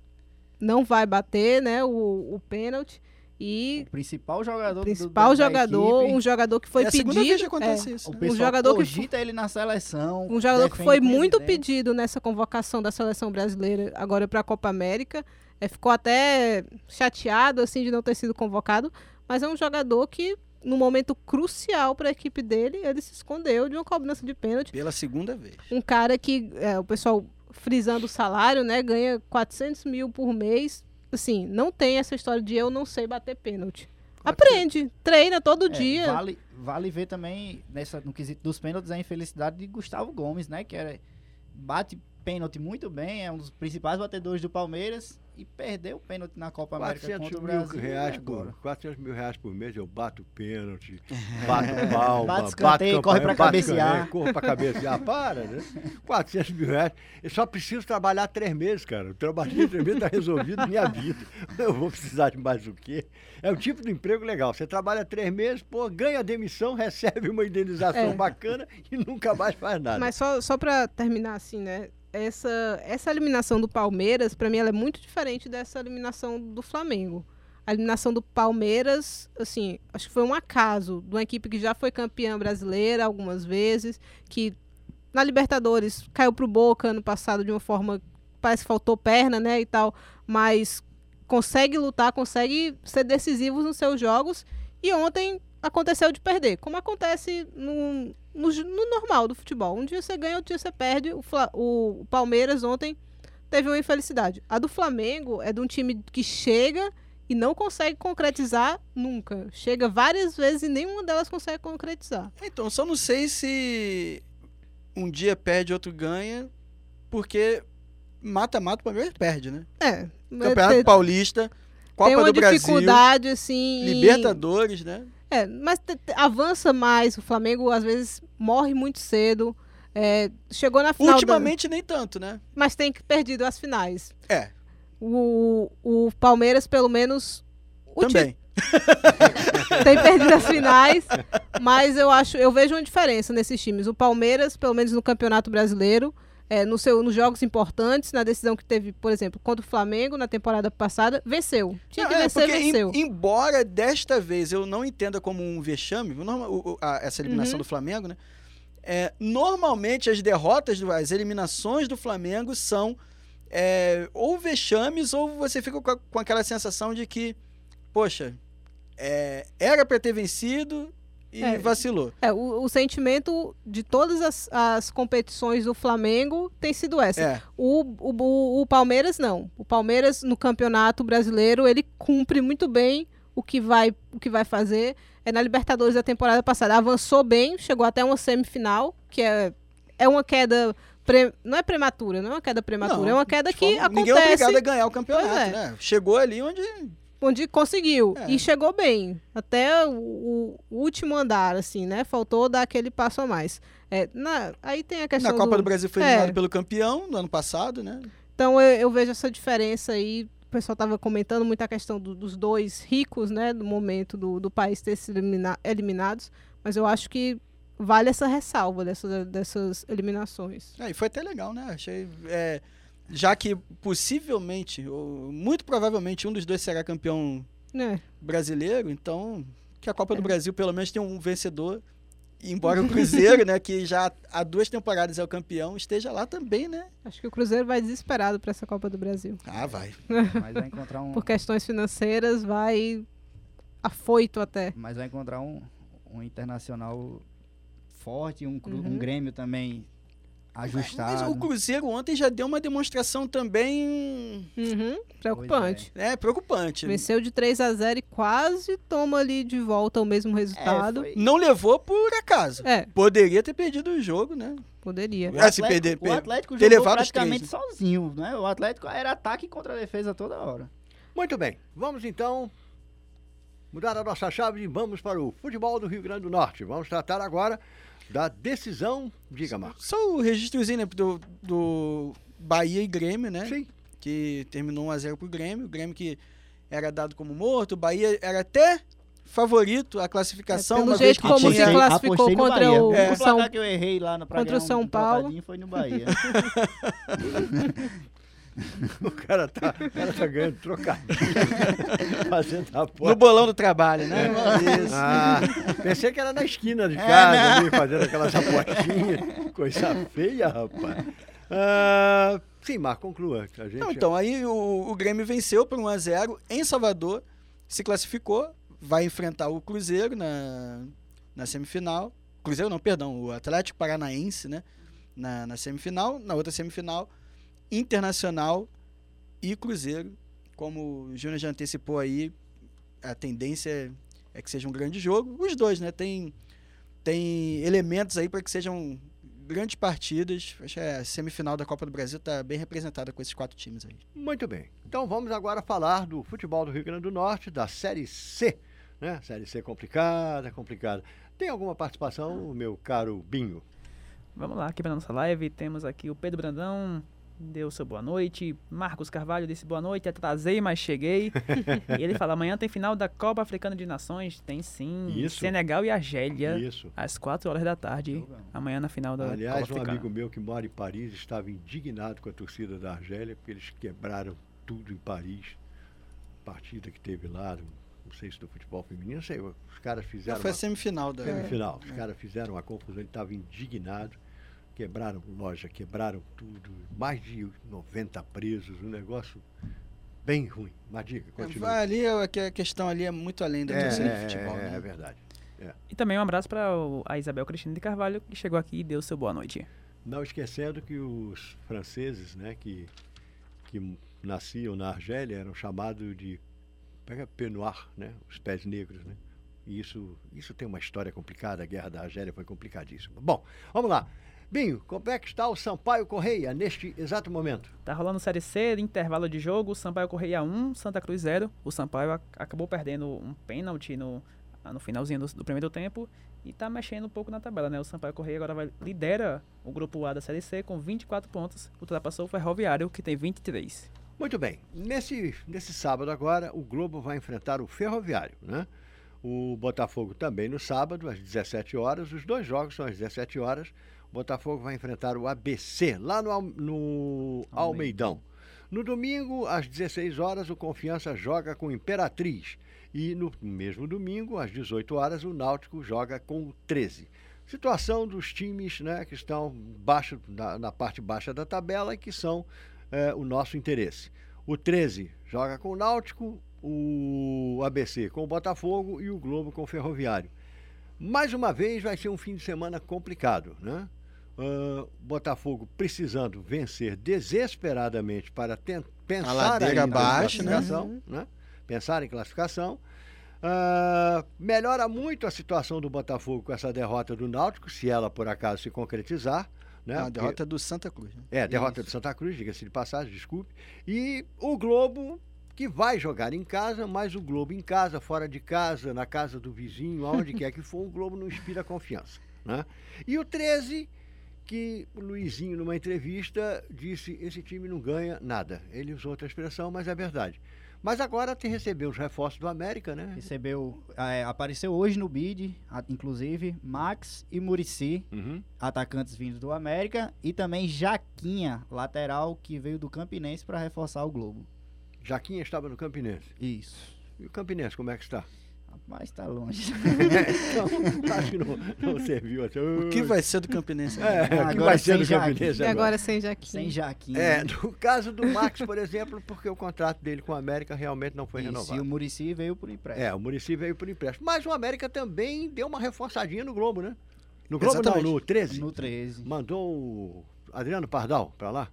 S4: não vai bater, né, o, o pênalti. E
S8: O principal jogador
S4: o
S8: do-
S4: principal
S8: da
S4: jogador,
S8: equipe,
S4: um jogador que foi
S5: é a
S4: pedido.
S5: vez que
S4: é,
S5: acontece isso.
S8: o
S5: né?
S8: pessoal
S4: jogador que
S8: cogita ele na seleção.
S4: um jogador que foi muito pedido nessa convocação da seleção brasileira agora para a Copa América. É, ficou até chateado assim de não ter sido convocado, mas é um jogador que no momento crucial para a equipe dele, ele se escondeu de uma cobrança de pênalti.
S5: Pela segunda vez.
S4: um cara que é, o pessoal frisando o salário, né, ganha 400 mil por mês. Assim, não tem essa história de eu não sei bater pênalti. Aprende, treina todo
S8: É,
S4: dia.
S8: Vale, vale ver também, nessa, no quesito dos pênaltis, a infelicidade de Gustavo Gomes, né? Que era, bate pênalti muito bem, é um dos principais batedores do Palmeiras e perdeu o pênalti na Copa América
S3: 400
S8: contra o
S3: mil,
S8: Brasil.
S3: reais por,
S8: agora?
S3: 400 mil reais por mês eu bato pênalti, bato palma,
S8: Bate escanteio, corre pra
S3: bato
S8: cabecear.
S3: Corro pra cabecear, para, né? 400 mil reais. Eu só preciso trabalhar três meses, cara. Eu trabalhei três meses, tá resolvido minha vida. Eu vou precisar de mais o quê? É o tipo de emprego legal. Você trabalha três meses, pô, ganha demissão, recebe uma indenização
S4: É.
S3: bacana e nunca mais faz nada.
S4: Mas só, só para terminar assim, né? Essa, essa eliminação do Palmeiras, para mim, ela é muito diferente dessa eliminação do Flamengo. A eliminação do Palmeiras, assim, acho que foi um acaso de uma equipe que já foi campeã brasileira algumas vezes, que na Libertadores caiu pro Boca ano passado de uma forma parece que faltou perna, né, e tal, mas consegue lutar, consegue ser decisivos nos seus jogos e ontem aconteceu de perder, como acontece no, no, no normal do futebol. Um dia você ganha, outro dia você perde. O, o- Palmeiras ontem teve uma infelicidade. A do Flamengo é de um time que chega e não consegue concretizar nunca. Chega várias vezes e nenhuma delas consegue concretizar.
S5: Então, só não sei se um dia perde, outro ganha, porque mata-mata o Palmeiras perde, né?
S4: É.
S5: Campeonato
S4: tem,
S5: Paulista, Copa
S4: tem uma
S5: do Brasil,
S4: dificuldade, assim.
S5: Libertadores, né?
S4: É, mas avança mais. O Flamengo, às vezes, morre muito cedo. É, chegou na final. da-
S5: Ultimamente nem tanto, né?
S4: mas tem perdido as finais.
S5: É,
S4: O, o Palmeiras, pelo menos. o ti-
S5: também.
S4: tem perdido as finais, mas eu acho, eu vejo uma diferença nesses times. O Palmeiras, pelo menos no Campeonato Brasileiro, é, no seu, nos jogos importantes, na decisão que teve, por exemplo, contra o Flamengo na temporada passada, venceu. Tinha que
S5: é,
S4: vencer,
S5: porque em-
S4: venceu.
S5: embora desta vez eu não entenda como um vexame, norma- o- a- essa eliminação
S4: Uhum.
S5: do Flamengo, né? É, normalmente as derrotas, as eliminações do Flamengo são é, ou vexames ou você fica com, a- com aquela sensação de que, poxa, é, era para ter vencido e
S4: É.
S5: vacilou.
S4: É, o, o sentimento de todas as, as competições do Flamengo tem sido essa.
S5: É,
S4: O, o, o- Palmeiras não. O Palmeiras no Campeonato Brasileiro ele cumpre muito bem o que vai o que vai fazer. É na Libertadores da temporada passada avançou bem, chegou até uma semifinal, que é é uma queda pre- não é prematura, não é uma queda prematura,
S5: Não,
S4: é uma queda
S5: de
S4: que
S5: forma- Ninguém é
S4: acontece
S5: obrigado a ganhar o campeonato,
S4: é.
S5: né? Chegou ali onde
S4: onde conseguiu
S5: É.
S4: e chegou bem até o, o último andar assim, né? Faltou dar aquele passo a mais. É, na- aí tem a questão
S5: na Copa do,
S4: do
S5: Brasil foi
S4: é.
S5: eliminado pelo campeão no ano passado, né?
S4: Então eu, eu vejo essa diferença aí. O pessoal estava comentando muito a questão do- dos dois ricos, né, do momento do, do país ter sido elimina- eliminados, mas eu acho que vale essa ressalva dessas, dessas eliminações.
S5: É, e foi até legal, né? Achei. é, já que possivelmente, ou muito provavelmente, um dos dois será campeão
S4: Né?
S5: brasileiro, então que a Copa
S4: É.
S5: do Brasil pelo menos tenha um vencedor. Embora o Cruzeiro, né, que já há duas temporadas é o campeão, esteja lá também, né?
S4: Acho que o Cruzeiro vai desesperado para essa Copa do Brasil.
S5: Ah, vai.
S8: Mas vai encontrar um,
S4: Por questões financeiras, vai afoito até.
S8: mas vai encontrar um, um internacional forte, um, cru-
S4: Uhum.
S8: um Grêmio também ajustado.
S5: Mas o Cruzeiro ontem já deu uma demonstração também
S4: Uhum, preocupante.
S5: é, preocupante.
S4: Venceu de 3 a 0 e quase toma ali de volta o mesmo resultado.
S8: foi-
S5: Não levou por acaso.
S4: É,
S5: Poderia ter perdido o jogo, né?
S4: poderia.
S5: É, se perder-
S8: o Atlético
S5: ter
S8: jogou praticamente
S5: três,
S8: sozinho, né? O Atlético era ataque contra a defesa toda hora.
S3: Muito bem, vamos então mudar a nossa chave e vamos para o futebol do Rio Grande do Norte. Vamos tratar agora da decisão. Diga, Marcos.
S5: Só o registrozinho né, do, do Bahia e Grêmio, né?
S3: Sim.
S5: Que terminou 1x0 pro Grêmio. O Grêmio que era dado como morto. O Bahia era até favorito à classificação.
S4: É, pelo jeito
S5: que
S4: como
S5: tinha...
S4: se classificou contra o
S5: É.
S8: O
S4: São
S8: placar que eu errei lá no
S4: contra o São Paulo.
S8: foi no Bahia.
S3: O cara tá, o cara tá ganhando trocadilho. fazendo a
S5: No
S3: porta.
S5: bolão do trabalho, né? Isso.
S3: Ah, pensei que era na esquina de
S8: É,
S3: casa,
S8: não.
S3: ali, fazendo aquelas apostinhas. Coisa feia, rapaz. Ah, sim, Marco, conclua. A gente...
S5: Não, então, aí o, o Grêmio venceu por 1x0 em Salvador, se classificou, vai enfrentar o Cruzeiro na, na semifinal. Cruzeiro não, perdão, o Atlético Paranaense, né? Na, na semifinal. Na outra semifinal, Internacional e Cruzeiro. Como o Júnior já antecipou aí, a tendência é, que seja um grande jogo. Os dois, né? Tem, tem elementos aí para que sejam grandes partidas. Acho que a semifinal da Copa do Brasil está bem representada com esses quatro times aí.
S3: Muito bem. Então vamos agora falar do futebol do Rio Grande do Norte, da Série C. Né? Série C complicada, complicada. Tem alguma participação, meu caro Binho?
S6: Vamos lá, aqui para nossa live temos aqui o Pedro Brandão, deu seu boa noite. Marcos Carvalho disse boa noite, atrasei, mas cheguei. e ele fala: amanhã tem final da Copa Africana de Nações. Tem sim.
S3: Isso.
S6: Senegal e Argélia,
S3: Isso.
S6: às 4 horas da tarde. Amanhã na final da
S3: Aliás,
S6: Copa
S3: um
S6: Africana.
S3: amigo meu que mora em Paris estava indignado com a torcida da Argélia, porque eles quebraram tudo em Paris. Partida que teve lá, não sei se do futebol feminino, não sei, os caras fizeram
S5: Foi a
S3: uma
S5: semifinal da.
S3: semifinal. Os caras fizeram uma confusão, ele estava indignado. Quebraram loja, quebraram tudo, mais de 90 presos, um negócio bem ruim. Mas diga, continua.
S5: Vai ali, é a questão ali é muito além da torcida de futebol.
S3: é,
S5: né?
S3: é verdade.
S6: E também um abraço para a Isabel Cristina de Carvalho, que chegou aqui e deu seu boa noite.
S3: Não esquecendo que os franceses, né, que, que nasciam na Argélia, eram chamados de pega Penoir, né, os pés negros, né. E isso, isso tem uma história complicada, a guerra da Argélia foi complicadíssima. Bom, vamos lá. Binho, como é que está o Sampaio Correia neste exato momento?
S6: Tá rolando Série C, intervalo de jogo, Sampaio Correia 1, Santa Cruz 0. O Sampaio ac- acabou perdendo um pênalti no, ah, no finalzinho do, do primeiro tempo e tá mexendo um pouco na tabela, né? O Sampaio Correia agora vai, lidera o grupo A da Série C com 24 pontos, ultrapassou o Ferroviário, que tem 23.
S3: Muito bem. Nesse, nesse sábado agora, o Globo vai enfrentar o Ferroviário, né? O Botafogo também no sábado, às 17 horas. Os dois jogos são às 17 horas. O Botafogo vai enfrentar o ABC, lá no, no Almeidão. No domingo, às 16 horas, o Confiança joga com o Imperatriz. E no mesmo domingo, às 18 horas, o Náutico joga com o 13. Situação dos times né, que estão baixo, na, na parte baixa da tabela e que são é, o nosso interesse. O 13 joga com o Náutico, o ABC com o Botafogo e o Globo com o Ferroviário. Mais uma vez vai ser um fim de semana complicado, né? Ah, Botafogo precisando vencer desesperadamente para pensar
S5: ladeira
S3: ainda
S5: abaixo,
S3: em
S5: né?
S3: classificação, né? Pensar em classificação. Ah, melhora muito a situação do Botafogo com essa derrota do Náutico, se ela por acaso se concretizar. Né?
S5: a
S3: Porque-
S5: derrota do Santa Cruz. Né?
S3: é, derrota do Santa Cruz, diga-se de passagem, desculpe. E o Globo, que vai jogar em casa, mas o Globo em casa, fora de casa, na casa do vizinho, aonde quer que for, o Globo não inspira confiança. Né? E o 13, que o Luizinho, numa entrevista, disse: esse time não ganha nada. Ele usou outra expressão, mas é verdade. Mas agora tem recebeu os reforços do América, né?
S8: Recebeu, é, apareceu hoje no bid, a- inclusive, Max e Murici,
S3: Uhum.
S8: atacantes vindos do América, e também Jaquinha, lateral que veio do Campinense para reforçar o Globo.
S3: Jaquinha estava no Campinense.
S8: Isso.
S3: E o Campinense, como é que está?
S8: Mas tá longe.
S3: então, acho que não, não serviu assim.
S5: O que vai ser do Campinense?
S3: É, o que
S8: Agora
S3: vai ser do. Campinense
S4: E
S3: agora?
S4: agora sem Jaquim.
S8: Sem Jaquinha.
S3: É, no caso do Max, por exemplo, porque o contrato dele com o América realmente não foi
S8: Isso, e
S3: renovado.
S8: o Murici veio por empréstimo.
S3: É, o Murici veio por empréstimo. Mas o América também deu uma reforçadinha no Globo, né? No Globo
S5: Exatamente.
S3: não, no 13.
S8: No 13.
S3: Mandou o Adriano Pardal para lá?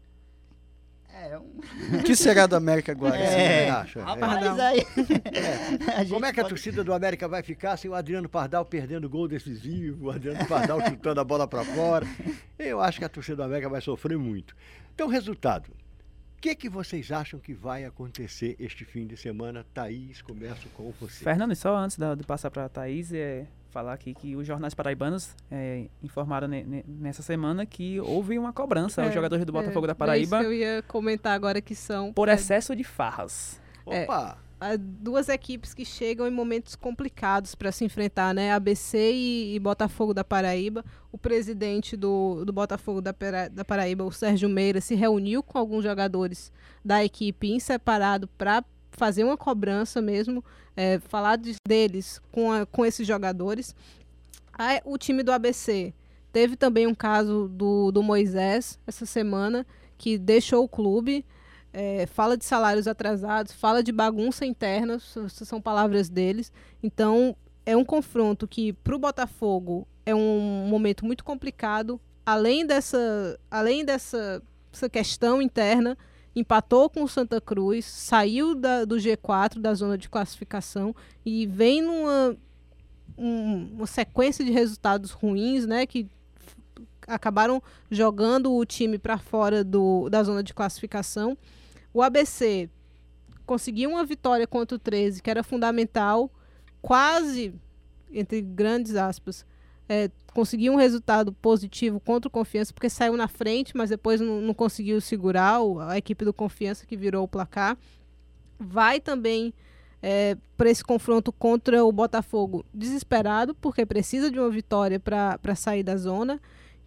S8: É, um...
S5: O que será do América agora?
S8: É,
S3: Você acha?
S8: rapaz, aí. A gente
S3: Como é que a
S8: pode-
S3: torcida do América vai ficar sem o Adriano Pardal perdendo gol decisivo, o Adriano Pardal chutando a bola para fora? Eu acho que a torcida do América vai sofrer muito. Então, resultado. O que, que vocês acham que vai acontecer este fim de semana? Thaís, começo com você.
S6: Fernando, e só antes de passar para a Thaís, é, falar aqui que os jornais paraibanos é, informaram ne- ne- nessa semana que houve uma cobrança aos
S4: É,
S6: jogadores do Botafogo
S4: é,
S6: da
S4: é isso
S6: Paraíba
S4: que eu ia comentar agora que são
S6: por
S4: é,
S6: excesso de farras.
S4: é.
S3: Opa!
S4: duas equipes que chegam em momentos complicados para se enfrentar, né? ABC e, e Botafogo da Paraíba. O presidente do, do Botafogo da, Pera- da Paraíba, o Sérgio Meira, se reuniu com alguns jogadores da equipe em separado para fazer uma cobrança mesmo, é, falar de- deles com, a- com esses jogadores. Aí, o time do ABC teve também um caso do, do Moisés essa semana, que deixou o clube. é, fala de salários atrasados, fala de bagunça interna, são palavras deles. Então, é um confronto que, para o Botafogo, é um momento muito complicado. Além dessa, além dessa essa questão interna, empatou com o Santa Cruz, saiu da- do G4, da zona de classificação, e vem numa um- uma sequência de resultados ruins, né, que acabaram jogando o time para fora do, da zona de classificação. O ABC conseguiu uma vitória contra o 13, que era fundamental, quase, entre grandes aspas, é, conseguiu um resultado positivo contra o Confiança, porque saiu na frente, mas depois não, não conseguiu segurar o- a equipe do Confiança, que virou o placar. Vai também para esse confronto contra o Botafogo desesperado, porque precisa de uma vitória para sair da zona.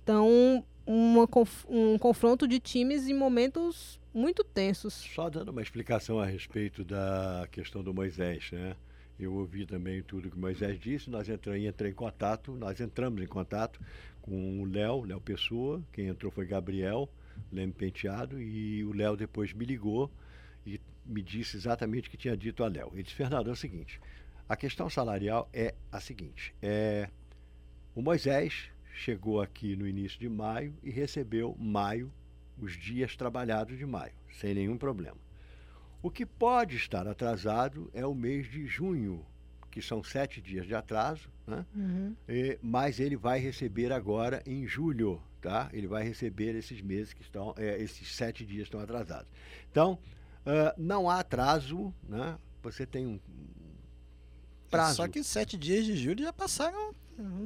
S4: Então, uma um confronto de times em momentos muito tensos.
S3: Só dando uma explicação a respeito da questão do Moisés, né? Eu ouvi também tudo que Moisés disse, nós entramos, entrei em contato, nós entramos em contato com o Léo, Léo Pessoa, quem entrou foi Gabriel, Leme Penteado, e o Léo depois me ligou e me disse exatamente o que tinha dito a Léo. Ele disse, Fernando, é o seguinte, a questão salarial é a seguinte, é, o Moisés chegou aqui no início de maio e recebeu maio, os dias trabalhados de maio, sem nenhum problema. O que pode estar atrasado é o mês de junho, que são sete dias de atraso, né? E- mas ele vai receber agora em julho, tá? Ele vai receber esses meses que estão, é, esses sete dias estão atrasados. Então, ah, não há atraso, né? Você tem um prazo.
S5: Só que sete dias de julho já passaram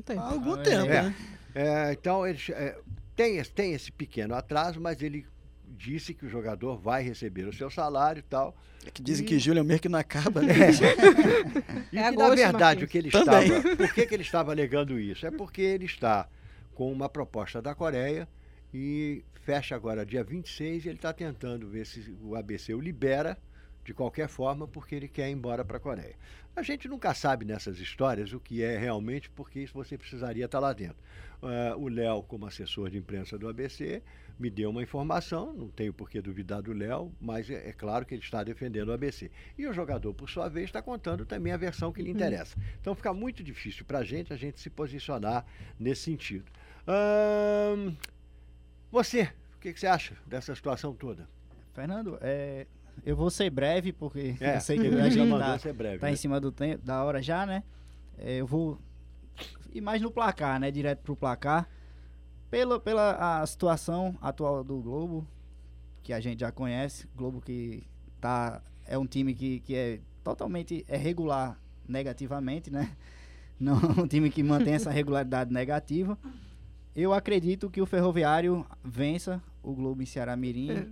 S4: tem.
S5: algum
S8: Ah,
S5: tempo,
S3: é.
S5: né?
S3: É, então, ele, é, tem, tem esse pequeno atraso, mas ele disse que o jogador vai receber o seu salário e tal.
S5: É que dizem que julho é que não acaba, né?
S3: E
S4: É
S3: que, na verdade,
S4: Marquinhos.
S3: o que ele
S5: Também.
S3: estava. Por que, que ele estava alegando isso? É porque ele está com uma proposta da Coreia e fecha agora dia 26 e ele está tentando ver se o ABC o libera de qualquer forma, porque ele quer ir embora para a Coreia. A gente nunca sabe nessas histórias o que é realmente, porque isso você precisaria estar lá dentro. Ah, o Léo, como assessor de imprensa do ABC, me deu uma informação, não tenho por que duvidar do Léo, mas é, é claro que ele está defendendo o ABC. E o jogador, por sua vez, está contando também a versão que lhe interessa. Então fica muito difícil para a gente a gente se posicionar nesse sentido. Ahn, você, o que, que você acha dessa situação toda?
S8: Fernando, é, eu vou ser breve, porque
S3: É,
S8: eu sei que a
S3: já
S8: gente
S3: mandou
S8: tá,
S3: ser breve.
S8: tá
S3: né?
S8: em cima do tempo, da hora já, né? É, eu vou ir mais no placar, né? Direto pro placar. Pela, pela a situação atual do Globo, que a gente já conhece, Globo que tá, é um time que, que é totalmente é regular negativamente, né? Não é um time que mantém essa regularidade negativa. Eu acredito que o Ferroviário vença o Globo em Ceará Mirim.
S4: É.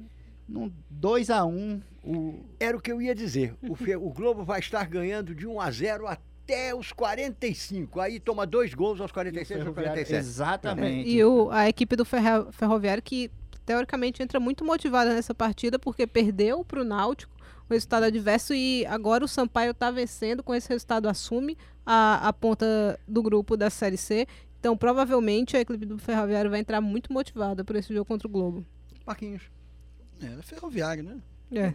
S8: Num 2 a 1 o
S3: Era o que eu ia dizer. O, o Globo vai estar ganhando de 1 a 0 até os 45. Aí toma dois gols aos 46 ou
S8: Ferroviário-
S3: 47.
S8: Exatamente.
S4: E o, a equipe do Ferra- Ferroviário que teoricamente entra muito motivada nessa partida porque perdeu para o Náutico o resultado adverso e agora o Sampaio está vencendo com esse resultado assume a, a ponta do grupo da Série C. Então provavelmente a equipe do Ferroviário vai entrar muito motivada por esse jogo contra o Globo.
S3: Marquinhos.
S5: É, é ferroviário, né?
S4: É.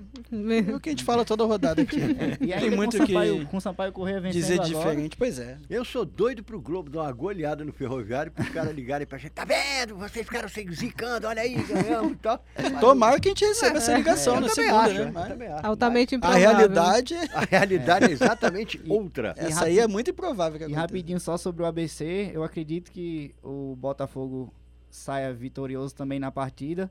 S5: É o que a gente fala toda rodada aqui.
S8: E
S5: Tem
S8: ainda
S5: muito
S8: com, o Sampaio,
S5: que
S8: com o Sampaio Correia vencendo
S5: dizer
S8: agora.
S5: diferente. Pois é.
S3: Eu sou doido pro Globo dar uma goleada no ferroviário para os caras ligarem pra gente. Tá vendo? Vocês ficaram se zicando, olha aí, ganhamos e tal.
S5: Tomara que a gente receba essa ligação
S3: É,
S5: na segunda,
S3: acho,
S5: né? Mas
S3: acho.
S4: Altamente
S5: a
S4: improvável.
S5: realidade,
S3: A realidade é exatamente outra.
S5: essa
S8: rapi-
S5: aí é muito improvável que
S8: E rapidinho só sobre o ABC, eu acredito que o Botafogo saia vitorioso também na partida.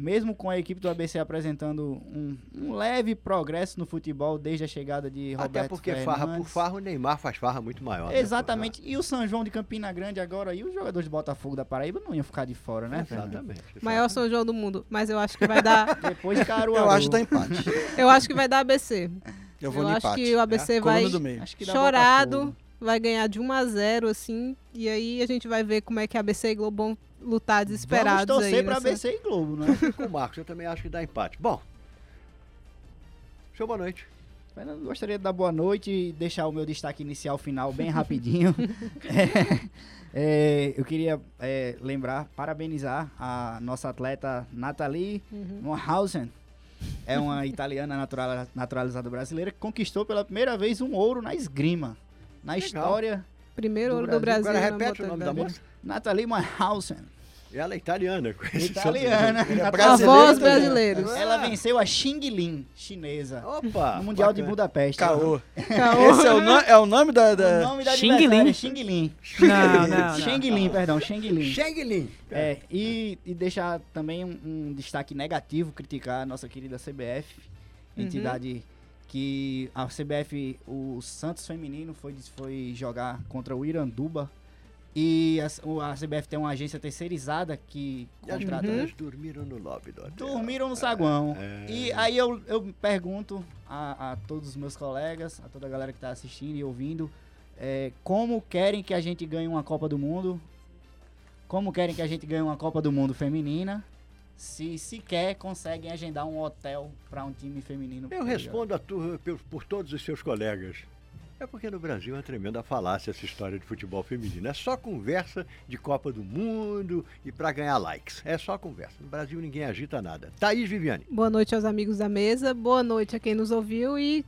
S8: Mesmo com a equipe do ABC apresentando um, um leve progresso no futebol desde a chegada de Roberto
S3: Até porque farra por
S8: Fernandes.
S3: farra, o Neymar faz farra muito maior. né?
S8: Exatamente. E o São João de Campina Grande agora, e os jogadores do Botafogo da Paraíba não iam ficar de fora, né, Fernando?
S3: Exatamente.
S4: Maior São João do mundo. Mas eu acho que vai dar.
S8: Depois de Caruaru.
S5: Eu acho que dá empate.
S4: eu acho que vai dar ABC.
S5: Eu vou
S4: eu
S5: no
S4: acho
S5: empate.
S4: que o ABC vai
S5: Coluna do meio.
S8: Acho que dá
S4: chorado,
S8: Botafogo.
S4: Vai ganhar de 1 a 0 assim, e aí a gente vai ver como é que ABC e Globo vão lutar
S8: Vamos
S4: desesperados
S8: torcer
S4: aí
S8: pra
S4: nessa-
S8: ABC e Globo, né?
S3: Com o Marcos, eu também acho que dá empate. Bom, seu boa noite.
S8: Fernando, gostaria de dar boa noite e deixar o meu destaque inicial final bem rapidinho. É, é, eu queria é, lembrar, parabenizar a nossa atleta Nathalie
S4: Uhum.
S8: Mohausen. É uma italiana natural- naturalizada brasileira que conquistou pela primeira vez um ouro na esgrima. Na história,
S4: Primeiro
S8: do
S4: ouro do Brasil.
S3: Agora repete o nome da moça.
S8: Nathalie Mohausen.
S3: Ela é italiana.
S8: Italiana.
S3: sobrenome.
S4: Avós brasileiros.
S8: Ela venceu a Xing Lin, chinesa,
S3: Opa!
S8: no Mundial de. Budapeste.
S5: Caô.
S4: Caô.
S5: Esse é o, é o nome da.
S8: O nome da
S6: Xing Lin.
S8: é Xing Lin.
S6: Não, não, não.
S8: Xing Lin, perdão, Xing Lin.
S3: Sheng Lin.
S8: É, e, e deixar também um, um destaque negativo, criticar a nossa querida CBF,
S4: Uhum.
S8: Que a CBF, o Santos feminino foi, foi jogar contra o Iranduba e a, a CBF tem uma agência terceirizada que contrata...
S3: meninas dormiram no lobby do hotel.
S8: Dormiram no saguão.
S3: É.
S8: E aí eu, eu pergunto a, a todos os meus colegas, a toda a galera que está assistindo e ouvindo, é, como querem que a gente ganhe uma Copa do Mundo? Como querem que a gente ganhe uma Copa do Mundo feminina? Se sequer conseguem agendar um hotel para um time feminino.
S3: Eu respondo a tu, por, por todos os seus colegas. É porque no Brasil é uma tremenda falácia essa história de futebol feminino. É só conversa de Copa do Mundo e pra ganhar likes. É só conversa. No Brasil ninguém agita nada. Thaís Viviane.
S4: Boa noite aos amigos da mesa, boa noite a quem nos ouviu e.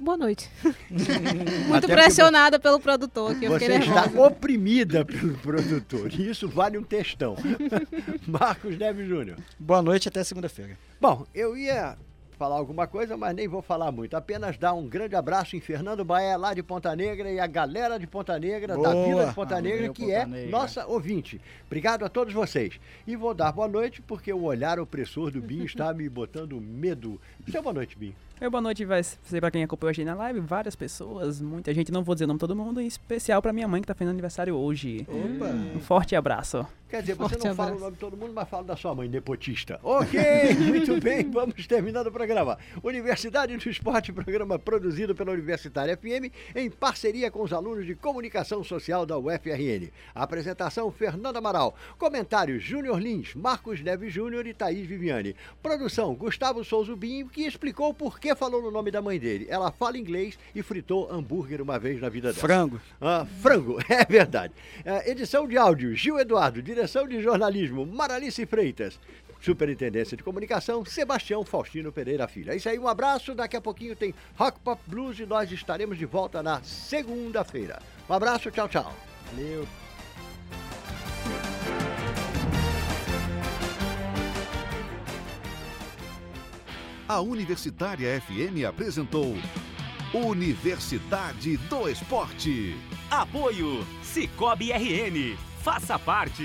S4: Boa noite. Muito
S3: Até
S4: pressionada pelo produtor aqui,
S3: Você está oprimida pelo produtor. E isso vale um textão. Marcos Neves Júnior.
S5: Boa noite até segunda-feira.
S3: Bom, eu ia falar alguma coisa, mas nem vou falar muito. Apenas dar um grande abraço em Fernando Baé, lá de Ponta Negra, e a galera de Ponta Negra, da
S5: Boa.
S3: Vila de Ponta Negra, que
S8: Ponta
S3: é
S8: Negra.
S3: nossa ouvinte. Obrigado a todos vocês. E vou dar boa noite, porque o olhar opressor do Binho está me botando medo. Seu boa noite, Binho.
S6: Meu boa noite vai ser pra quem acompanhou a gente na live, várias pessoas, muita gente, não vou dizer o nome de todo mundo, em especial pra minha mãe que tá fazendo aniversário hoje.
S5: Opa.
S6: Um forte abraço.
S3: Quer dizer, você
S4: Forte
S3: não fala o
S4: abraço.
S3: nome de todo mundo, mas fala da sua mãe, nepotista. Ok, muito bem, vamos terminando o programa. Universidade do Esporte, programa produzido pela Universitária FM, em parceria com os alunos de Comunicação Social da UFRN. Apresentação, Fernanda Amaral. Comentários, Júnior Lins, Marcos Neves Júnior e Thaís Viviane. Produção, Gustavo Souza Binho, que explicou por que falou no nome da mãe dele. Ela fala inglês e fritou hambúrguer uma vez na vida dela.
S5: Frango.
S3: Ah, frango, é verdade. É, edição de áudio, Gil Eduardo. Direção de jornalismo, Maralice Freitas. Superintendência de comunicação, Sebastião Faustino Pereira Filho. É isso aí, um abraço. Daqui a pouquinho tem Rock Pop Blues e nós estaremos de volta na segunda-feira. Um abraço, tchau, tchau.
S8: Valeu.
S1: A Universitária FM apresentou Universidade do Esporte.
S2: Apoio Cicobi RN. Faça parte.